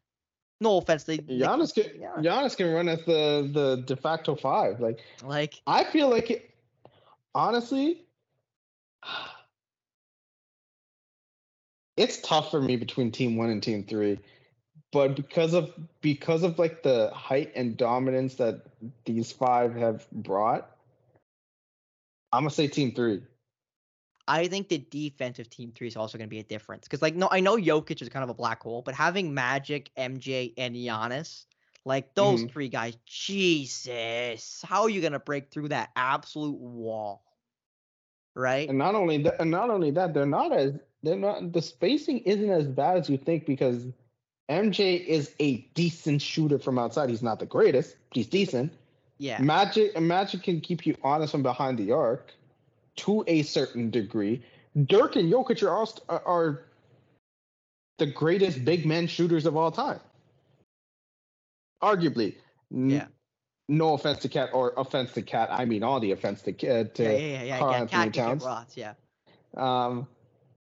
No offense, they they- Giannis can yeah. Giannis can run as the the de facto five. Like like I feel like it, honestly, it's tough for me between team one and team three. But because of because of like the height and dominance that these five have brought, I'm gonna say team three. I think the defensive team three is also gonna be a difference because like no, I know Jokic is kind of a black hole, but having Magic, MJ, and Giannis, like those Mhm. three guys, Jesus, how are you gonna break through that absolute wall? Right? And not only that, and not only that, they're not as they're not the spacing isn't as bad as you think because MJ is a decent shooter from outside. He's not the greatest, but he's decent. yeah. Magic Magic can keep you honest from behind the arc to a certain degree. Dirk and Jokic are all, are, the greatest big men shooters of all time. Arguably. N- Yeah. No offense to Cat or offense to Cat. I mean all the offense to Cat. To, yeah, yeah, yeah, yeah, Karl yeah. Cat Towns. rots, yeah. Um,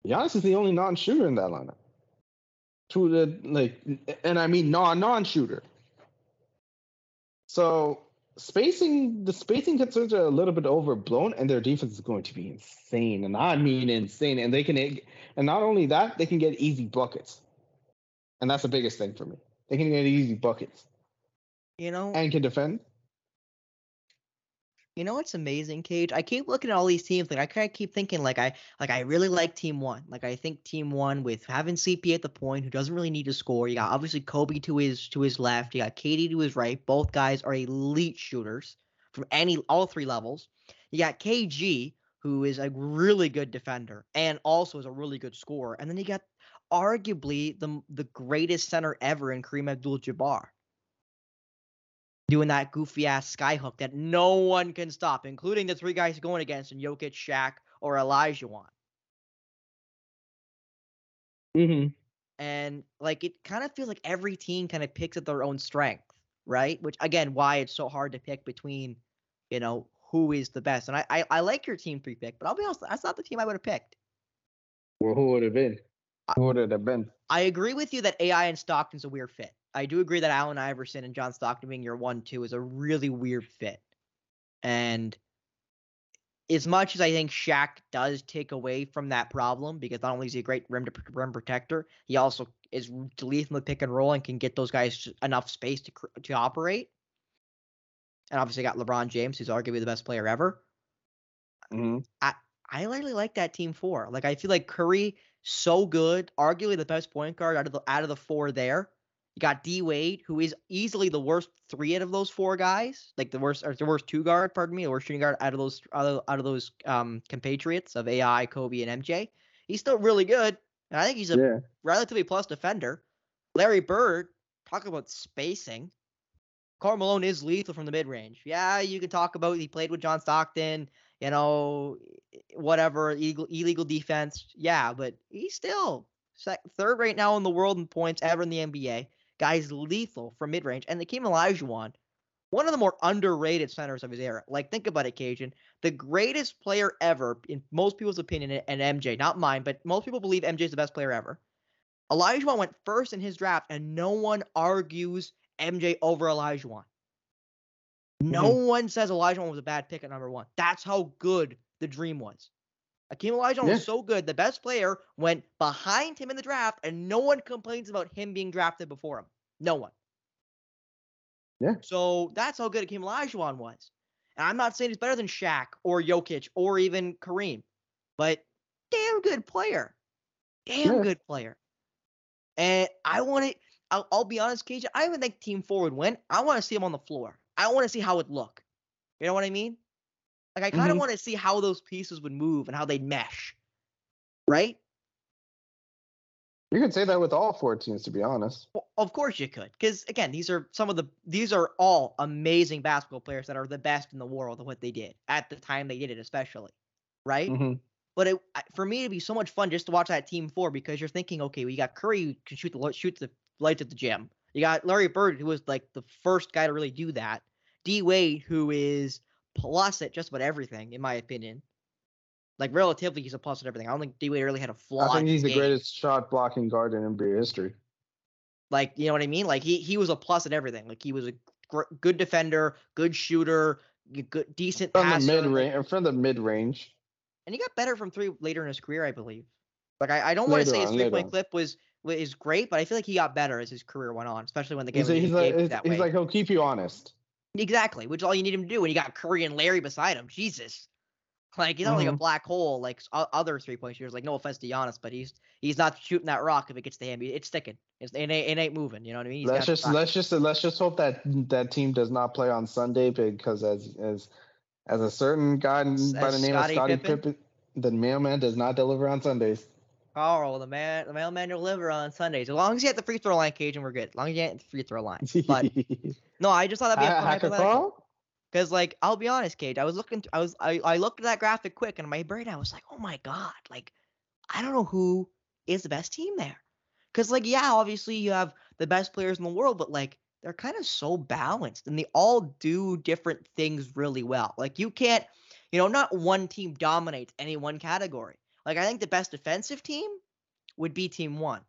Giannis is the only non-shooter in that lineup. To the like, and I mean non non-shooter. So spacing, the spacing concerns are a little bit overblown, and their defense is going to be insane, and I mean insane. And they can, and not only that, they can get easy buckets, and that's the biggest thing for me. They can get easy buckets You know, and can defend. You know what's amazing, Cage? I keep looking at all these teams. Like I kind of keep thinking, like I like I really like Team One. Like I think Team One with having CP at the point, who doesn't really need to score. You got obviously Kobe to his to his left. You got Katie to his right. Both guys are elite shooters from any all three levels. You got KG, who is a really good defender and also is a really good scorer. And then you got arguably the the greatest center ever in Kareem Abdul-Jabbar. Doing that goofy ass skyhook that no one can stop, including the three guys going against in Jokic, Shaq, or Olajuwon. Mm-hmm. And like it kind of feels like every team kind of picks at their own strength, right? Which again, why it's so hard to pick between, you know, who is the best. And I I, I like your team three pick, but I'll be honest, that's not the team I would have picked. Well, who would have been? Who would it have been? I agree with you that AI and Stockton's a weird fit. I do agree that Allen Iverson and John Stockton being your one two is a really weird fit. And as much as I think Shaq does take away from that problem because not only is he a great rim to rim protector, he also is lethal in the pick and roll and can get those guys enough space to to operate. And obviously got LeBron James, who's arguably the best player ever. Mm-hmm. I I really like that team four. Like I feel like Curry so good, arguably the best point guard out of the out of the four there. You got D Wade, who is easily the worst three out of those four guys, like the worst or the worst two guard, pardon me, the worst shooting guard out of those out of, out of those um compatriots of AI, Kobe, and MJ. He's still really good, and I think he's a Yeah. relatively plus defender. Larry Bird, talk about spacing. Karl Malone is lethal from the mid range. Yeah, you can talk about he played with John Stockton, you know, whatever illegal illegal defense. Yeah, but he's still third right now in the world in points ever in the NBA. Guy's lethal from mid range, and Hakeem Olajuwon, one of the more underrated centers of his era. Like think about it, Kajan, the greatest player ever in most people's opinion, and MJ, not mine, but most people believe MJ is the best player ever. Olajuwon went first in his draft, and no one argues MJ over Elijah Olajuwon. No mm-hmm. one says Elijah Olajuwon was a bad pick at number one. That's how good the dream was. Akeem Olajuwon Yeah. was so good, the best player went behind him in the draft, and no one complains about him being drafted before him. No one. Yeah. So that's how good Akeem Olajuwon was. And I'm not saying he's better than Shaq or Jokic or even Kareem, but damn good player. Damn Yeah. good player. And I want to, I'll, I'll be honest, Cage, I even think Team 4 would win. I want to see him on the floor. I want to see how it look. You know what I mean? Like, I kind of Mhm. want to see how those pieces would move and how they'd mesh. Right? You could say that with all four teams, to be honest. Well, of course you could, because again, these are some of the these are all amazing basketball players that are the best in the world at what they did at the time they did it, especially, right? Mm-hmm. But it, for me, it'd be so much fun just to watch that team four because you're thinking, okay, well, got Curry who can shoot the shoot the lights at the gym. You got Larry Bird who was like the first guy to really do that. D Wade who is plus at just about everything, in my opinion. Like relatively, he's a plus at everything. I don't think D Wade really had a flaw. I think he's the game. greatest shot blocking guard in NBA history. Like, you know what I mean? Like he he was a plus at everything. Like he was a gr- good defender, good shooter, good decent From passer. the mid range, uh, from the mid range. and he got better from three later in his career, I believe. Like I, I don't want to say his three point clip was was great, but I feel like he got better as his career went on, especially when the game He's, was he's like, he's, he's like he'll keep you honest. Exactly, which is all you need him to do when you got Curry and Larry beside him. Jesus. Like he's not like a Mhm. black hole like other three point shooters. Like no offense to Giannis, but he's he's not shooting that rock if it gets to him. It's sticking. It's, it, ain't, it ain't moving. You know what I mean? He's let's just let's just let's just hope that that team does not play on Sunday because as as as a certain guy by the name Scottie of Scottie Pippen? Pippen, the mailman does not deliver on Sundays. Karl, the man, the mailman deliver on Sundays. As long as you hit the free throw line, Kajan, we're good. As long as you hit the free throw line. But no, I just thought that'd be a fun Hacker. Karl? Because like I'll be honest, Cage, I was looking, I was, I, I looked at that graphic quick, and in my brain I was like, oh my god, like I don't know who is the best team there. Because like yeah, obviously you have the best players in the world, but like they're kind of so balanced, and they all do different things really well. Like you can't, you know, not one team dominates any one category. Like I think the best defensive team would be Team One.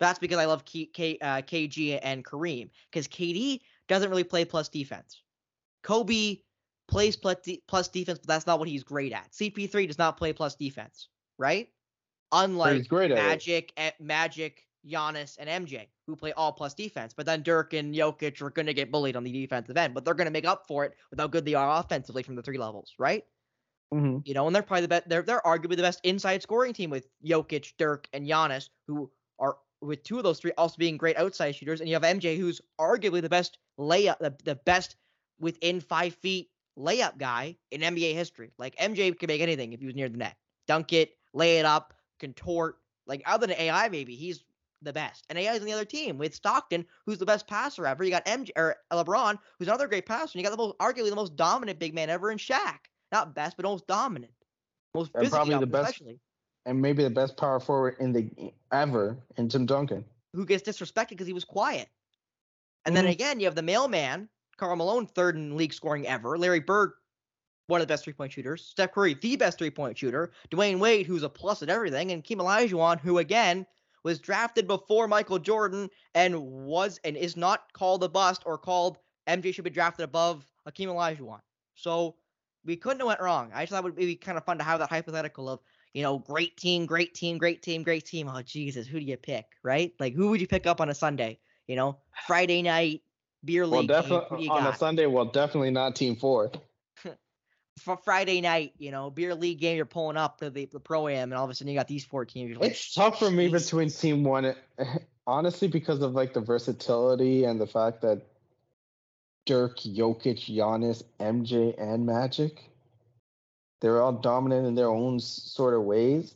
That's because I love K, K, uh, KG and Kareem. Because KD doesn't really play plus defense. Kobe plays plus, de- plus defense, but that's not what he's great at. CP3 does not play plus defense, right? Unlike great at. Magic, eh, Magic, Giannis, and MJ, who play all plus defense. But then Dirk and Jokic are going to get bullied on the defensive end, but they're going to make up for it with how good they are offensively from the three levels, right? Mhm. You know, and they're probably the best. They're they're arguably the best inside scoring team with Jokic, Dirk, and Giannis, who are with two of those three also being great outside shooters, and you have MJ, who's arguably the best layup, the, the best within five feet layup guy in NBA history. Like MJ could make anything if he was near the net, dunk it, lay it up, contort. Like other than AI, maybe he's the best. And AI's on the other team with Stockton, who's the best passer ever. You got MJ or LeBron, who's another great passer. And you got the most, arguably the most dominant big man ever in Shaq. Not best, but most dominant. Most And probably the best- especially. and maybe the best power forward in the ever in Tim Duncan. Who gets disrespected because he was quiet. And then Mhm. again, you have the mailman, Karl Malone, third in league scoring ever. Larry Bird, one of the best three point shooters. Steph Curry, the best three point shooter. Dwyane Wade, who's a plus at everything. And Kim Olajuwon, who again was drafted before Michael Jordan and was and is not called a bust or called MJ should be drafted above Hakeem Olajuwon. So we couldn't have went wrong. I just thought it would be kind of fun to have that hypothetical of, you know, great team, great team, great team, great team. Oh Jesus, who do you pick, right? Like who would you pick up on a Sunday? You know, Friday night beer league. game, definitely on a? Sunday. Well, definitely not Team Four. For Friday night, you know, beer league game, you're pulling up to the, the pro am, and all of a sudden you got these four teams. Like, It's tough for me between Team One, honestly, because of like the versatility and the fact that Dirk, Jokic, Giannis, MJ, and Magic, they're all dominant in their own sort of ways.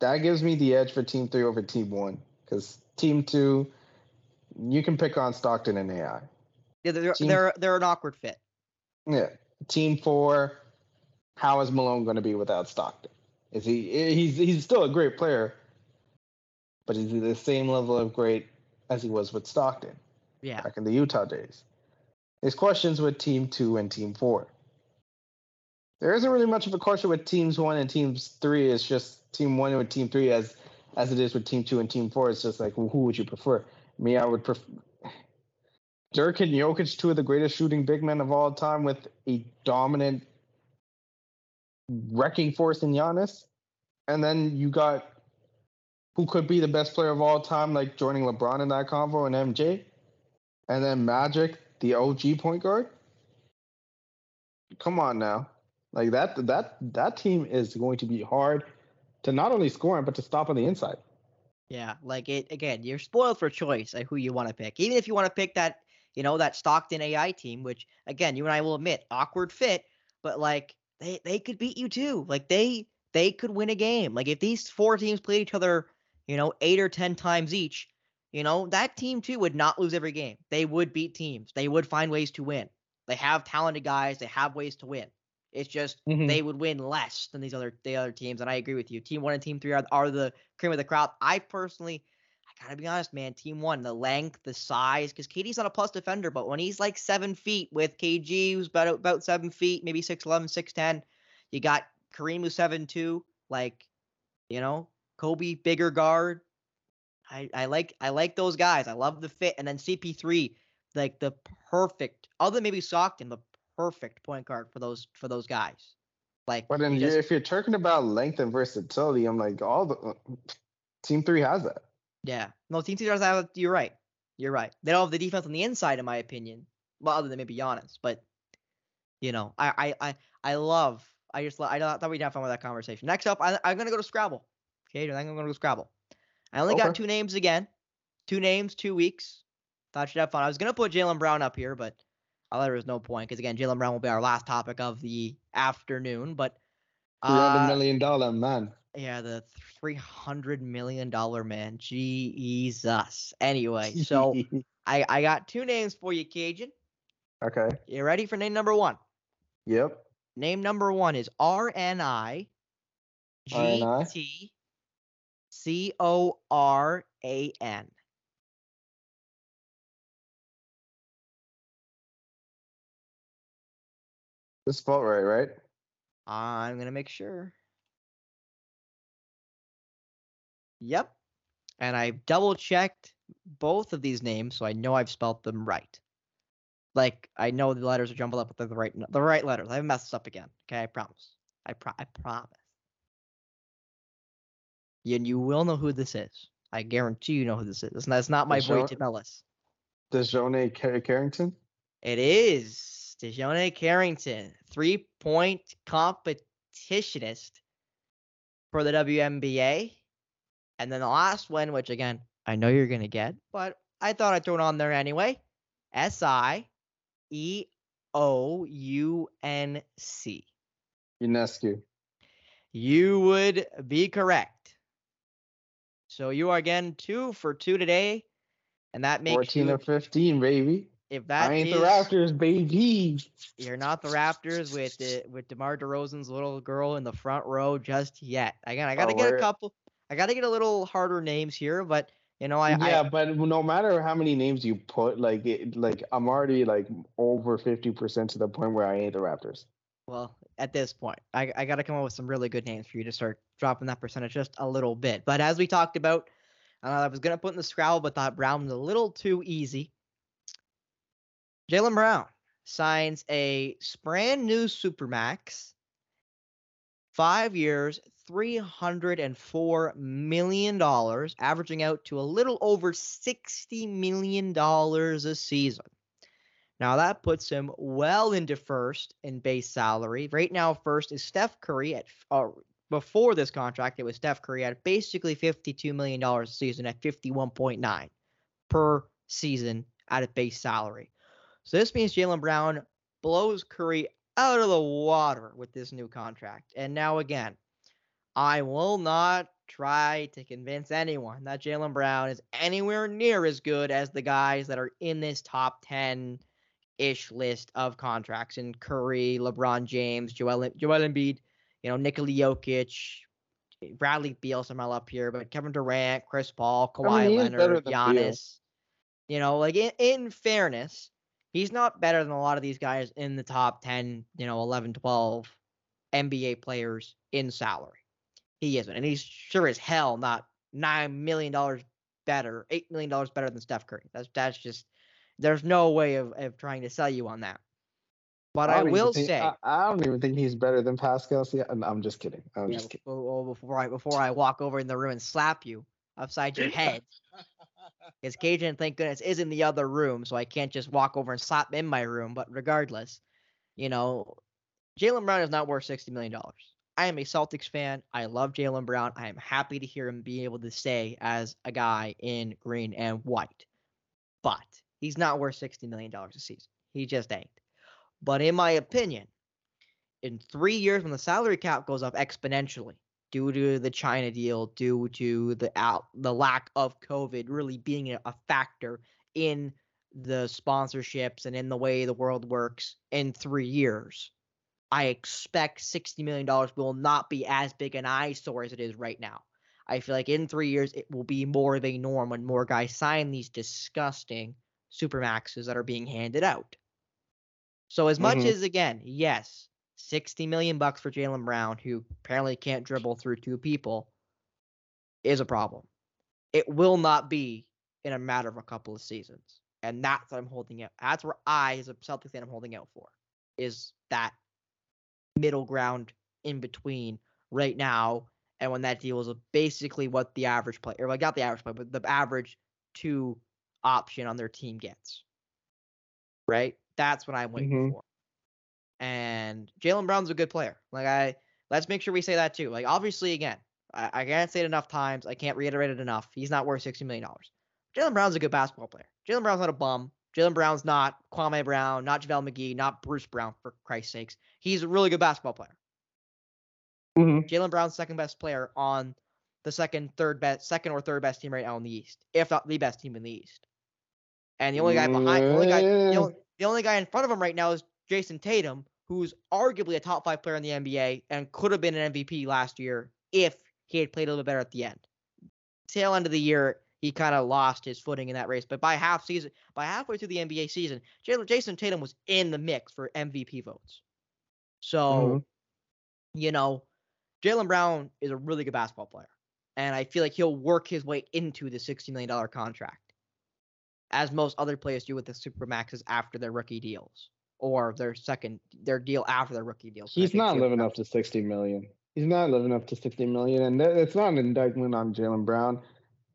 That gives me the edge for Team Three over Team One, because Team Two, you can pick on Stockton and AI. Yeah, they're Team- they're they're an awkward fit. Yeah. Team Four, how is Malone going to be without Stockton? Is he? Eh, he's he's still a great player, but is he the same level of great as he was with Stockton Yeah, back in the Utah days? There's questions with Team Two and Team Four. There isn't really much of a question with Teams One and Teams Three. It's just Team One and Team Three as as it is with Team Two and Team Four. It's just like who would you prefer? Me, I would prefer. Dirk and Jokic, two of the greatest shooting big men of all time, with a dominant wrecking force in Giannis. And then you got who could be the best player of all time, like joining LeBron in that convo and MJ. And then Magic, the OG point guard. Come on now. Like that that that team is going to be hard to not only score but to stop on the inside. yeah. Like it again. You're spoiled for choice at who you want to pick. Even if you want to pick that, you know, that Stockton AI team, which again, you and I will admit, awkward fit, but like they they could beat you too. Like they they could win a game. Like if these four teams played each other, you know, eight or ten times each, you know, that team too would not lose every game. They would beat teams. They would find ways to win. They have talented guys. They have ways to win. It's just Mhm. they would win less than these other the other teams. And I agree with you. Team one and team three are, are the cream of the crop. I personally, I gotta be honest, man. Team one, the length, the size, because KD's not a plus defender, but when he's like seven feet with KG, who's about about seven feet, maybe 6'11", 6'10", you got Kareem who's seven two, like, you know, Kobe bigger guard. I, I like I like those guys. I love the fit. And then CP3, like the perfect, other than maybe Stockton, the perfect point guard for those for those guys. Like, But then just- if you're talking about length and versatility, I'm like all the uh, team three has that. yeah, no, Team three does have. You're right. You're right. They don't have the defense on the inside, in my opinion. Well, other than maybe Giannis, but you know, I I I, I love. I just I thought we'd have fun with that conversation. Next up, I, I'm gonna go to Scrabble. Okay, I think I'm gonna go to Scrabble. I only got two names again. Two names, two weeks. Thought you'd have fun. I was gonna put Jaylen Brown up here, but I thought there was no point because again, Jaylen Brown will be our last topic of the afternoon. But Three hundred uh, million dollar man. yeah, the three hundred million dollar man. Jesus. Anyway, so I I got two names for you, Kajan. okay. You ready for name number one? Yep. Name number one is R N I G? T C O R A N. This spelled right, right? I'm gonna make sure. Yep. And I double checked both of these names, so I know I've spelt them right. Like I know the letters are jumbled up, but they're the right the right letters. I haven't messed this up again. Okay, I promise. I pro- I promise. And you will know who this is. I guarantee you know who this is. That's not, my boy Deshaun- Tim Ellis. DiJonai Car- Carrington. It is DiJonai Carrington, three point competitionist for the WNBA. And then the last one, which again, I know you're going to get, but I thought I'd throw it on there anyway. S I E O U N C. Ionescu. You would be correct. So you are again two for two today, and that makes 14 you, or 15, baby. if that I ain't the Raptors, baby. You're not the Raptors with the with DeMar DeRozan's little girl in the front row just yet. Again, I gotta Oh, get a couple. I gotta get a little harder names here, but you know, I, yeah, I but no matter how many names you put, like, it, like I'm already like over 50% to the point where I ain't the Raptors. well at this point, I I gotta come up with some really good names for you to start dropping that percentage just a little bit. But as we talked about, uh, I was gonna put in the Scrabble, but thought Brown was a little too easy. Jaylen Brown signs a brand new supermax, five years, $304 million, averaging out to a little over $60 million a season. Now that puts him well into first in base salary. Right now, first is Steph Curry at uh, before this contract, it was Steph Curry at basically $52 million a season at 51.9 per season at a base salary. So this means Jaylen Brown blows Curry out of the water with this new contract. And now again, I will not try to convince anyone that Jaylen Brown is anywhere near as good as the guys that are in this top 10 ish list of contracts and Curry, LeBron James, Joel, Joel Embiid, you know, Nikola Jokic, Bradley Beal, somehow up here, but Kevin Durant, Chris Paul, I mean, Kawhi is better Leonard, than Beal. Giannis. You know, like in, in fairness, he's not better than a lot of these guys in the top 10, you know, 11, 12 NBA players in salary. He isn't. And he's sure as hell not $9 million better, $8 million better than Steph Curry. That's that's just, there's no way of, of trying to sell you on that. But I, don't will think- say, I, I don't even think he's better than Pascal. Siakam. I'm just kidding. I'm yeah, just kidding. before, well, before I before I walk over in the room and slap you upside your head, because Kajan, thank goodness, is in the other room, so I can't just walk over and slap in my room. But regardless, you know, Jaylen Brown is not worth sixty million dollars. I am a Celtics fan. I love Jaylen Brown. I am happy to hear him be able to stay as a guy in green and white. But he's not worth sixty million dollars a season. He just ain't. But in my opinion, in three years when the salary cap goes up exponentially due to the China deal, due to the out the lack of COVID really being a factor in the sponsorships and in the way the world works in three years. I expect $60 million will not be as big an eyesore as it is right now. I feel like in three years, it will be more of a norm when more guys sign these disgusting supermaxes that are being handed out. So as much Mhm. as again, yes, 60 million bucks for Jaylen Brown, who apparently can't dribble through two people, is a problem. It will not be in a matter of a couple of seasons. And that's what I'm holding out. That's where I, as a Celtics fan, I'm holding out for. Is that middle ground in between right now and when that deal is basically what the average player, or like not the average player, but the average two option on their team gets. Right? That's what I'm waiting Mhm. for. And Jaylen Brown's a good player. Like I let's make sure we say that too. Like obviously again, I, I can't say it enough times. I can't reiterate it enough. He's not worth sixty million dollars. Jaylen Brown's a good basketball player. Jaylen Brown's not a bum. Jaylen Brown's not Kwame Brown, not JaVale McGee, not Bruce Brown, for Christ's sakes. He's a really good basketball player. Mhm. Jaylen Brown's second best player on the second, third best, second or third best team right now in the East, if not the best team in the East. And the only guy behind, the only guy, the only, the only guy in front of him right now is Jayson Tatum, who's arguably a top five player in the NBA and could have been an MVP last year if he had played a little better at the end. Tail end of the year, he kind of lost his footing in that race. But by half season, by halfway through the NBA season, Jayson Tatum was in the mix for MVP votes. So, Mhm. you know, Jaylen Brown is a really good basketball player. And I feel like he'll work his way into the $60 million contract, as most other players do with the Supermaxes after their rookie deals or their second, their deal after their rookie deals. He's not living up to 60 million. He's not living up to 60 million. And that- it's not an indictment on Jaylen Brown.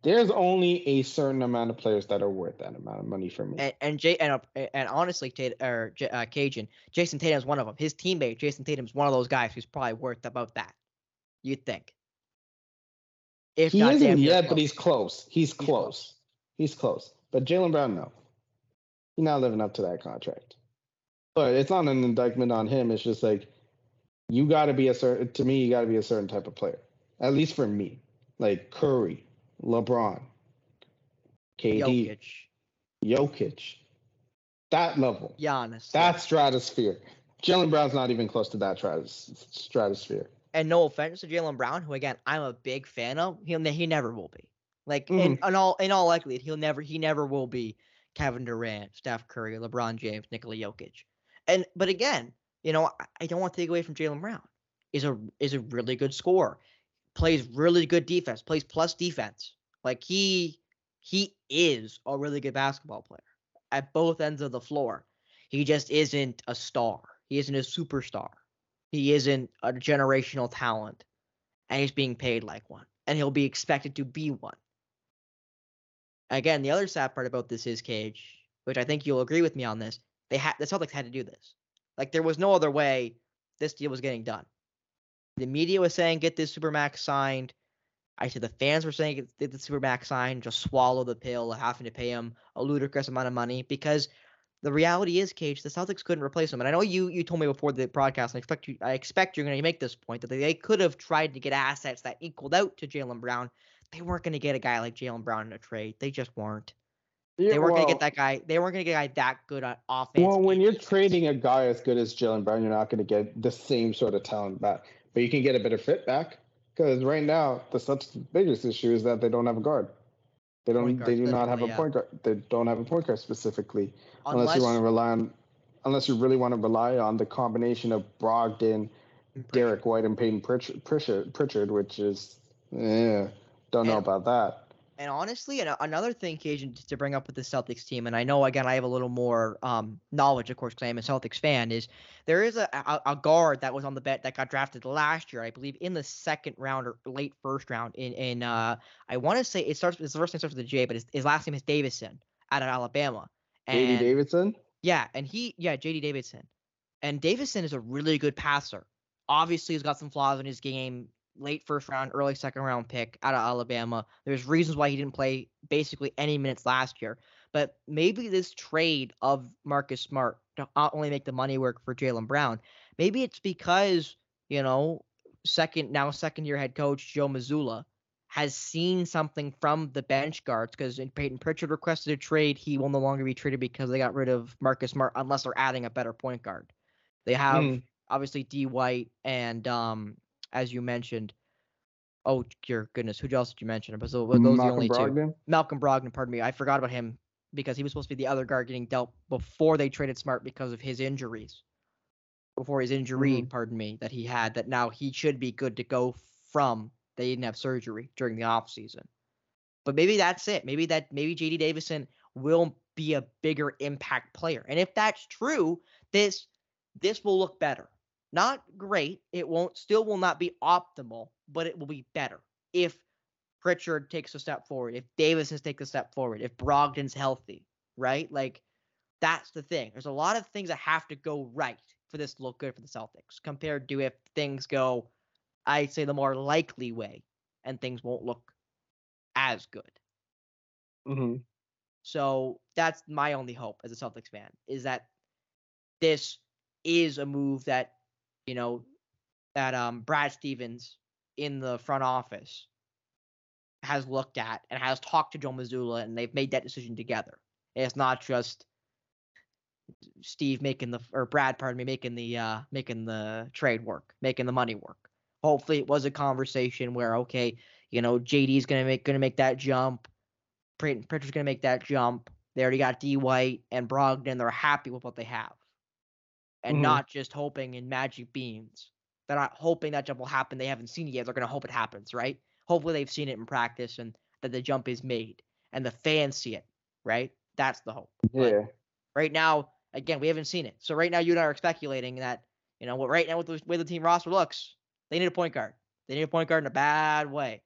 There's only a certain amount of players that are worth that amount of money for me. And and Jay and, uh, and honestly, Tate, or uh, Kajan, Jayson Tatum's one of them. His teammate, Jayson Tatum is one of those guys who's probably worth about that. You'd think. If he not isn't yet, but close. he's close. He's close. close. He's close. But Jaylen Brown, no. He's not living up to that contract. But it's not an indictment on him. It's just like you got to be a certain. To me, you got to be a certain type of player. At least for me, like Curry, LeBron, KD, Jokic, Jokic, that level. Giannis. that stratosphere. Jaylen Brown's not even close to that stratosphere. and no offense to Jaylen Brown, who again I'm a big fan of, he'll he never will be. Like in, Mm-hmm. in all in all likelihood, he'll never he never will be Kevin Durant, Steph Curry, LeBron James, Nikola Jokic. And but again, you know, I, I don't want to take away from Jaylen Brown. Is a is a really good scorer, plays really good defense, plays plus defense. Like he he is a really good basketball player at both ends of the floor. He just isn't a star. He isn't a superstar. He isn't a generational talent, and he's being paid like one, and he'll be expected to be one. Again, the other sad part about this is Cage, which I think you'll agree with me on this. They had the Celtics had to do this. Like there was no other way this deal was getting done. The media was saying get this supermax signed. I said the fans were saying get the supermax signed. Just swallow the pill of having to pay him a ludicrous amount of money because the reality is, Cage, the Celtics couldn't replace him. And I know you you told me before the broadcast, I expect you I expect you're going to make this point that they could have tried to get assets that equaled out to Jaylen Brown. They weren't going to get a guy like Jaylen Brown in a trade. They just weren't. Yeah, They weren't going to get that guy. They weren't going to get a guy that good on offense. Well, when you're defense. trading a guy as good as Jaylen Brown, you're not going to get the same sort of talent back, but you can get a better fit back. Because right now, the biggest issue is that they don't have a guard. They don't. Guard, they do not have a yeah. point guard. They don't have a point guard specifically, unless, you want to rely on, unless you really want to rely on the combination of Brogdon, Derrick White, and Payton Pritchard, Pritchard, Pritchard which is, yeah, don't know And- about that. And honestly, and another thing, Kajan, to bring up with the Celtics team, and I know again I have a little more um, knowledge, of course, because I am a Celtics fan. Is there is a, a a guard that was on the bet that got drafted last year, I believe, in the second round or late first round. In in uh, I want to say it starts. His first name starts with a J, but his, his last name is Davison out of Alabama. J.D. Davison. Yeah, and he yeah, JD Davison. And Davison is a really good passer. Obviously he's got some flaws in his game. Late first round, early second round pick out of Alabama. There's reasons why he didn't play basically any minutes last year. But maybe this trade of Marcus Smart to not only make the money work for Jaylen Brown, maybe it's because, you know, second now second year head coach Joe Mazzulla has seen something from the bench guards because Payton Pritchard requested a trade. He will no longer be traded because they got rid of Marcus Smart unless they're adding a better point guard. They have Hmm. obviously D White and um as you mentioned. Oh your goodness, who else did you mention? But so were those the Malcolm only two. Brogdon. Malcolm Brogdon, pardon me. I forgot about him because he was supposed to be the other guard getting dealt before they traded Smart because of his injuries. Before his injury, Mhm. pardon me, that he had that now he should be good to go from. They didn't have surgery during the off season. But maybe that's it. Maybe that maybe JD Davison will be a bigger impact player. And if that's true, this this will look better. Not great. It won't still will not be optimal, but it will be better if Pritchard takes a step forward, if Davison's takes a step forward, if Brogdon's healthy, right? Like that's the thing. There's a lot of things that have to go right for this to look good for the Celtics compared to if things go, I'd say the more likely way and things won't look as good. hmm So that's my only hope as a Celtics fan is that this is a move that, you know, that um Brad Stevens in the front office has looked at and has talked to Joe Mazzulla and they've made that decision together. It's not just Steve making the or Brad, pardon me, making the uh making the trade work, making the money work. Hopefully it was a conversation where okay, you know, JD's gonna make gonna make that jump. Pritchard's gonna make that jump. They already got D White and Brogdon. They're happy with what they have. And Mhm. not just hoping in magic beans. They're not hoping that jump will happen. They haven't seen it yet. They're gonna hope it happens, right? Hopefully they've seen it in practice and that the jump is made and the fans see it, right? That's the hope. But Yeah. right now, again, we haven't seen it. So right now, you and I are speculating that you know what right now with the way the team roster looks, they need a point guard. They need a point guard in a bad way,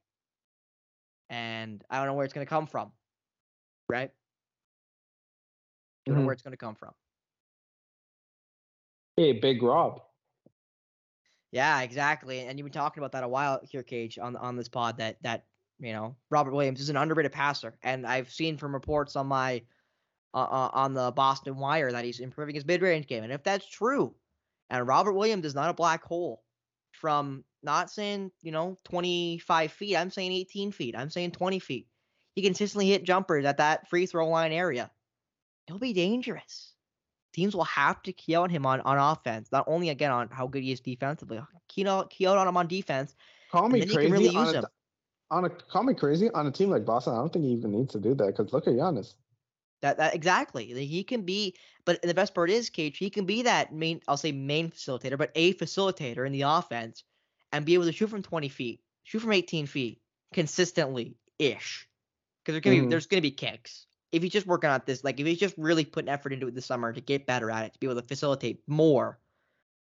and I don't know where it's going to come from. Right? I don't know Mhm. where it's going to come from. Hey, Big Rob. Yeah, exactly. And you've been talking about that a while here, Cage, on on this pod that that you know Robert Williams is an underrated passer, and I've seen from reports on my uh, uh, on the Boston Wire that he's improving his mid range game, and if that's true, and Robert Williams is not a black hole from not saying, you know, 25 feet. I'm saying 18 feet. I'm saying 20 feet. He consistently hit jumpers at that free throw line area. He'll be dangerous. Teams will have to key out him on, on offense, not only again on how good he is defensively, key out, key out on him on defense. Call me crazy. Really on, a, on a call me crazy on a team like Boston. I don't think he even needs to do that because look at Giannis. That that exactly. He can be, but the best part is, Cage, he can be that main. I'll say main facilitator, but a facilitator in the offense, and be able to shoot from 20 feet, shoot from 18 feet consistently ish. Because there's gonna mm. be there's gonna be kicks if he's just working on this, like if he's just really putting effort into it this summer to get better at it, to be able to facilitate more.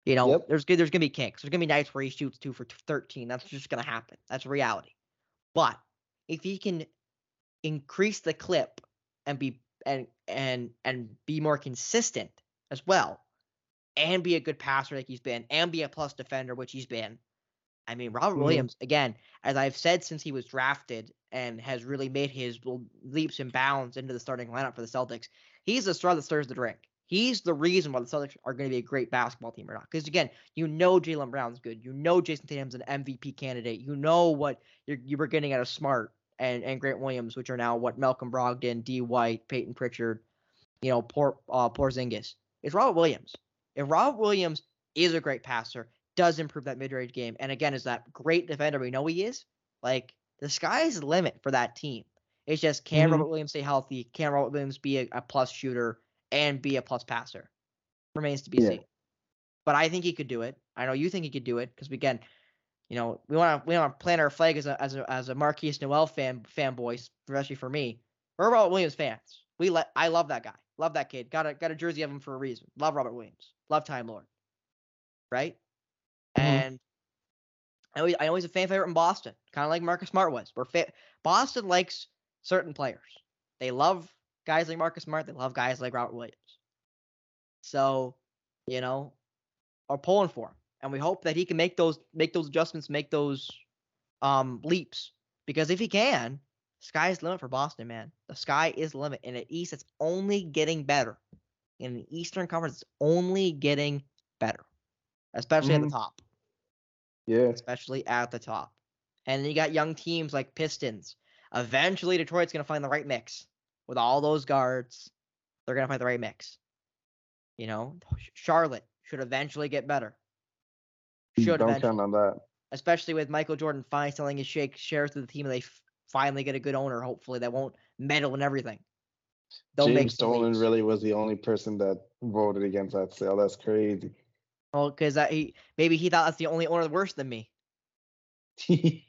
You know, yep. there's there's gonna be kinks. There's gonna be nights where he shoots two for 13. That's just gonna happen. That's reality. But if he can increase the clip and be and and and be more consistent as well, and be a good passer like he's been, and be a plus defender which he's been. I mean, Robert mm-hmm. Williams again, as I've said since he was drafted and has really made his leaps and bounds into the starting lineup for the Celtics. He's the straw that stirs the drink. He's the reason why the Celtics are going to be a great basketball team or not. Because again, you know Jaylen Brown's good. You know Jayson Tatum's an MVP candidate. You know what you're, you were getting out of Smart and, and Grant Williams, which are now what Malcolm Brogdon, D. White, Payton Pritchard, you know, poor uh, Porzingis. It's Robert Williams. If Robert Williams is a great passer, does improve that mid-range game, and again is that great defender we know he is, like the sky's the limit for that team. It's just can mm-hmm. Robert Williams stay healthy? Can Robert Williams be a, a, plus shooter and be a plus passer? Remains to be yeah. seen. But I think he could do it. I know you think he could do it because again, you know, we want to we want to plant our flag as a as a as a Markquis Nowell fan fanboy, especially for me. We're Robert Williams fans. We let I love that guy. Love that kid. Got a got a jersey of him for a reason. Love Robert Williams. Love Time Lord. Right? Mm-hmm. And I always, I always a fan favorite in Boston, kind of like Marcus Smart was. Where fa- Boston likes certain players. They love guys like Marcus Smart. They love guys like Robert Williams. So, you know, are pulling for him, and we hope that he can make those make those adjustments, make those um leaps. Because if he can, sky's the limit for Boston, man. The sky is the limit. In the East, it's only getting better. In the Eastern Conference, it's only getting better, especially mm-hmm. at the mm-hmm. top. Yeah. Especially at the top. And then you got young teams like Pistons. Eventually, Detroit's going to find the right mix with all those guards. They're going to find the right mix. You know, Charlotte should eventually get better. Mm, should Don't count on that. Especially with Michael Jordan finally selling his shake shares to the team, and they f- finally get a good owner. Hopefully, that won't meddle in everything. They'll James Dolan really was the only person that voted against that sale. That's crazy. Well, because he maybe he thought that's the only owner worse than me. the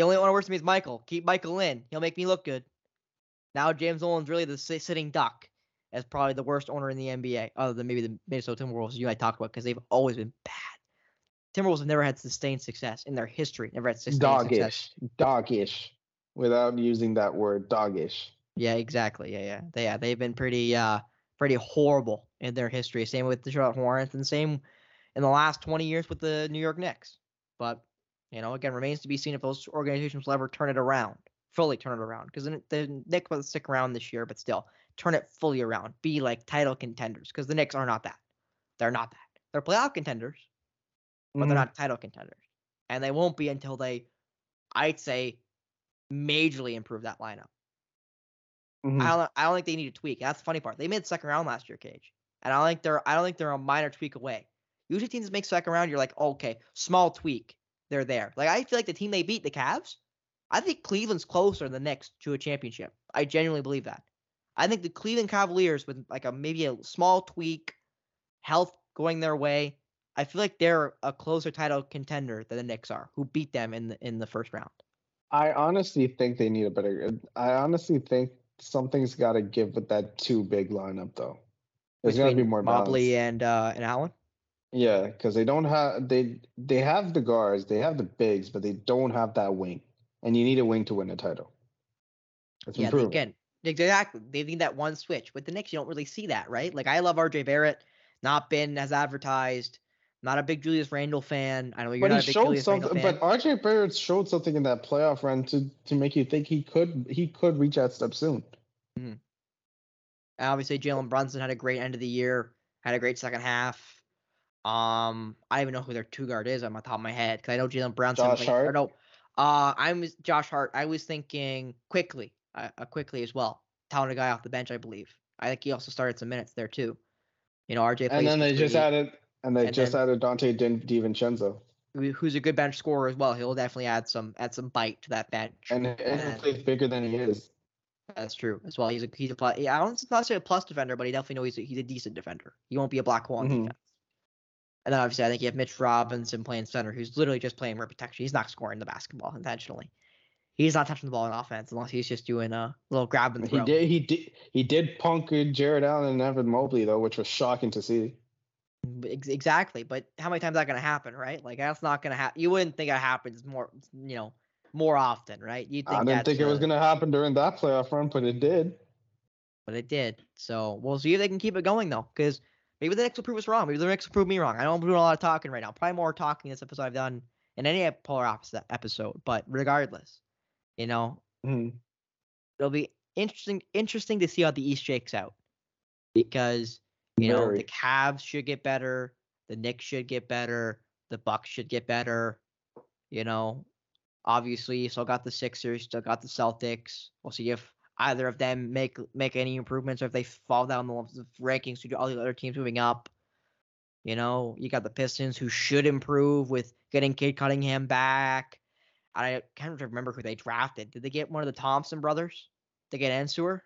only owner worse than me is Michael. Keep Michael in. He'll make me look good. Now James Dolan's really the sitting duck as probably the worst owner in the NBA, other than maybe the Minnesota Timberwolves you and I talked about because they've always been bad. Timberwolves have never had sustained success in their history. Never had sustained doggish, success. doggish, without using that word, doggish. Yeah, exactly. Yeah, yeah. They yeah they've been pretty uh pretty horrible in their history. Same with the Charlotte Hornets, and same in the last 20 years with the New York Knicks. But, you know, again, remains to be seen if those organizations will ever turn it around, fully turn it around. Because the Knicks will stick around this year, but still, turn it fully around. Be like title contenders. Because the Knicks are not that. They're not that. They're playoff contenders, but mm-hmm. they're not title contenders. And they won't be until they, I'd say, majorly improve that lineup. Mm-hmm. I don't. I don't think they need to tweak. That's the funny part. They made the second round last year, Cage, and I don't think they're. I don't think they're a minor tweak away. Usually teams make second round, you're like, oh, okay, small tweak, they're there. Like I feel like the team they beat, the Cavs, I think Cleveland's closer than the Knicks to a championship. I genuinely believe that. I think the Cleveland Cavaliers with like a maybe a small tweak, health going their way, I feel like they're a closer title contender than the Knicks are, who beat them in the in the first round. I honestly think they need a better. I honestly think something's got to give with that two big lineup though. There's got to be more Mobley and uh, and Allen. Yeah, because they don't have they they have the guards, they have the bigs, but they don't have that wing, and you need a wing to win a title. That's yeah, again, exactly. They need that one switch. With the Knicks, you don't really see that, right? Like I love RJ Barrett, not been as advertised. Not a big Julius Randle fan. I know you're but not a big Julius Randle fan. But RJ Barrett showed something in that playoff run to to make you think he could he could reach that step soon. Mm-hmm. Obviously, Jalen Brunson had a great end of the year, had a great second half. Um, I don't even know who their two guard is on my top of my head because I know Jalen Brunson. Josh like, Hart? No, uh, I'm Josh Hart. I was thinking quickly, uh, uh, quickly as well. Talented guy off the bench, I believe. I think he also started some minutes there too. You know, RJ. And then they just added and they And just then- added Donte Di- DiVincenzo. who's a good bench scorer as well. He'll definitely add some add some bite to that bench. And, and And- he plays bigger than he is. That's true as well. He's a he's a plus. I don't not say a plus defender, but he definitely know he's a, he's a decent defender. He won't be a black hole on Mhm. defense. And then obviously I think you have Mitch Robinson playing center, who's literally just playing rim protection. He's not scoring the basketball intentionally. He's not touching the ball in offense unless he's just doing a little grab and He throw. did he did he did punk Jarrett Allen and Evan Mobley though, which was shocking to see. Exactly, but how many times is that gonna happen, right? Like that's not gonna happen. You wouldn't think it happens more, you know, more often, right? You think I didn't think it was gonna happen during that playoff run, but it did. but it did. So we'll see if they can keep it going though, because maybe the Knicks will prove us wrong. Maybe the Knicks will prove me wrong. I know I'm doing a lot of talking right now. Probably more talking this episode I've done in any polar opposite episode. But regardless, you know, Mhm. it'll be interesting interesting to see how the East shakes out because you know the Cavs should get better, the Knicks should get better, the Bucks should get better. You know, obviously, still got the Sixers, still got the Celtics. We'll see if either of them make make any improvements or if they fall down the rankings to all the other teams moving up. You know, you got the Pistons who should improve with getting Cade Cunningham back. I can't remember who they drafted. Did they get one of the Thompson brothers? They get Answer?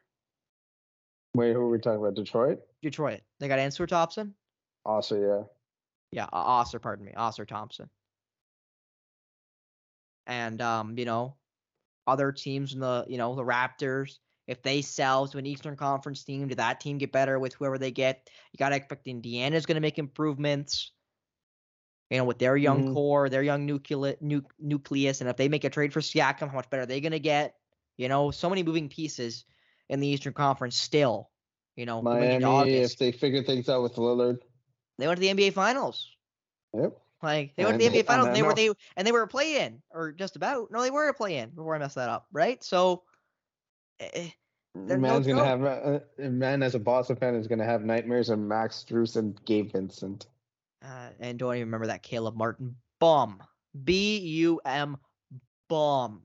Wait, who are we talking about? Detroit? Detroit. They got Answer Thompson? Also, yeah. Yeah, Ausar, pardon me, Ausar Thompson. And um, you know, other teams in the you know the Raptors, if they sell to an Eastern Conference team, did that team get better with whoever they get? You gotta expect Indiana's gonna make improvements. You know, with their young Mhm. core, their young nucleus, nu- nucleus, and if they make a trade for Siakam, how much better are they gonna get? You know, so many moving pieces in the Eastern Conference still. You know, Miami, if they figure things out with Lillard. They went to the NBA Finals. Yep. Like they went to the NBA Finals, and and they were they and they were a play in or just about. No, they were a play in before I messed that up, right? So, eh, They're no Man's gonna have uh, uh, man as a Boston fan is gonna have nightmares of Max Strus and Gabe Vincent. uh, and don't even remember that Caleb Martin bum, B U M, bum.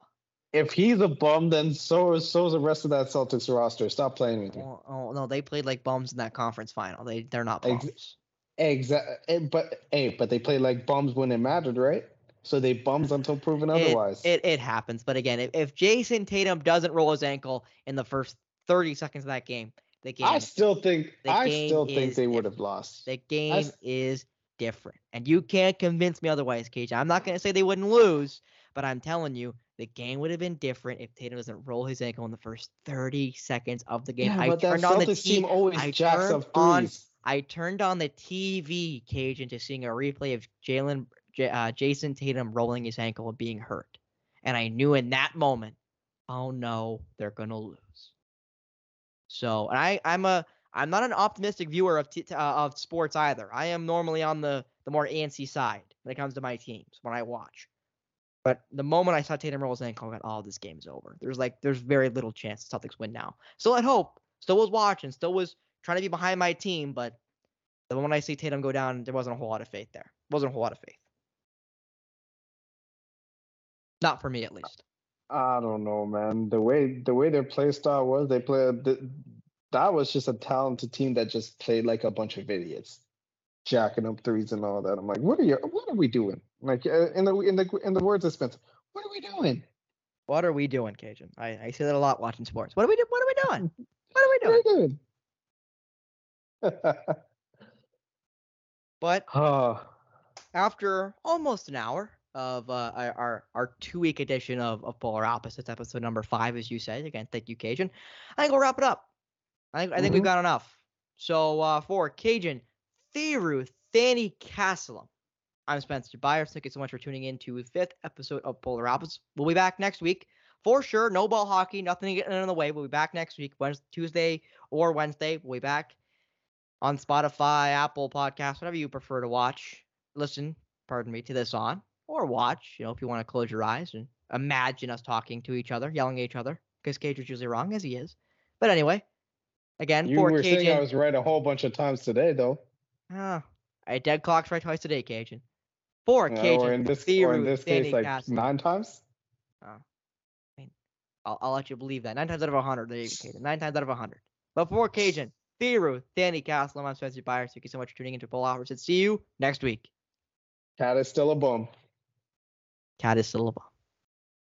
If he's a bum, then so is so's the rest of that Celtics roster. Stop playing with me. Oh, oh no, they played like bums in that conference final. They they're not bums. Exactly. But hey, but they played like bums when it mattered, right? So they bums until proven otherwise. it it happens, but again, if, if Jayson Tatum doesn't roll his ankle in the first thirty seconds of that game, the game I still think I still think they would have lost. The game is different. And you can't convince me otherwise, Cage. I'm not going to say they wouldn't lose, but I'm telling you, the game would have been different if Tatum doesn't roll his ankle in the first 30 seconds of the game. Yeah, I but that turned on the team always I jacks up on- I turned on the TV, Cage, into seeing a replay of Jalen, J- uh, Jayson Tatum rolling his ankle and being hurt. And I knew in that moment, oh no, they're to lose. So, and I, I'm a, I'm not an optimistic viewer of t- uh, of sports either. I am normally on the the more antsy side when it comes to my teams when I watch. But the moment I saw Tatum roll his ankle, I got, oh, this game's over. There's like, there's very little chance the Celtics win now. Still had hope. Still was watching. Still was trying to be behind my team. But the moment I see Tatum go down, there wasn't a whole lot of faith there. Wasn't a whole lot of faith. Not for me, at least. I don't know, man. The way the way their play style was, they played. th- That was just a talented team that just played like a bunch of idiots, jacking up threes and all that. I'm like, what are you? What are we doing? Like uh, in the in the in the words of Spence, what are we doing? What are we doing, Kajan? I, I say that a lot watching sports. What are we do? What are we doing? What are we What doing? are we doing? But oh, after almost an hour of uh, our our, two week edition of, of Polar Opposites, episode number five, as you said. Again, thank you, Kajan. I think we'll wrap it up. I think I think we've Mhm. got enough. So uh, for Kajan, Thiru, Thani Casselum, I'm Spencer Byers. Thank you so much for tuning in to the fifth episode of Polar Opposites. We'll be back next week for sure. No ball hockey, nothing getting in the way. We'll be back next week, Wednesday, Tuesday or Wednesday. We'll be back on Spotify, Apple Podcasts, whatever you prefer to watch, listen, pardon me, to this on, or watch, you know, if you want to close your eyes and imagine us talking to each other, yelling at each other, because Cage is usually wrong, as he is. But anyway, again, you for were saying I was right a whole bunch of times today, though. ah, I dead clock's right twice a day, Kajan. Four, Yeah, Kajan. or in this, or in this case, like Castle. nine times. I'll, I'll let you believe that. Nine times out of a hundred, there you go, Kajan. Nine times out of a hundred. But for Kajan, Theory, Danny Castle, I'm Spencer Byers. Thank you so much for tuning into Full Hours. And see you next week. Cat is still a bum. Cat is still a bum.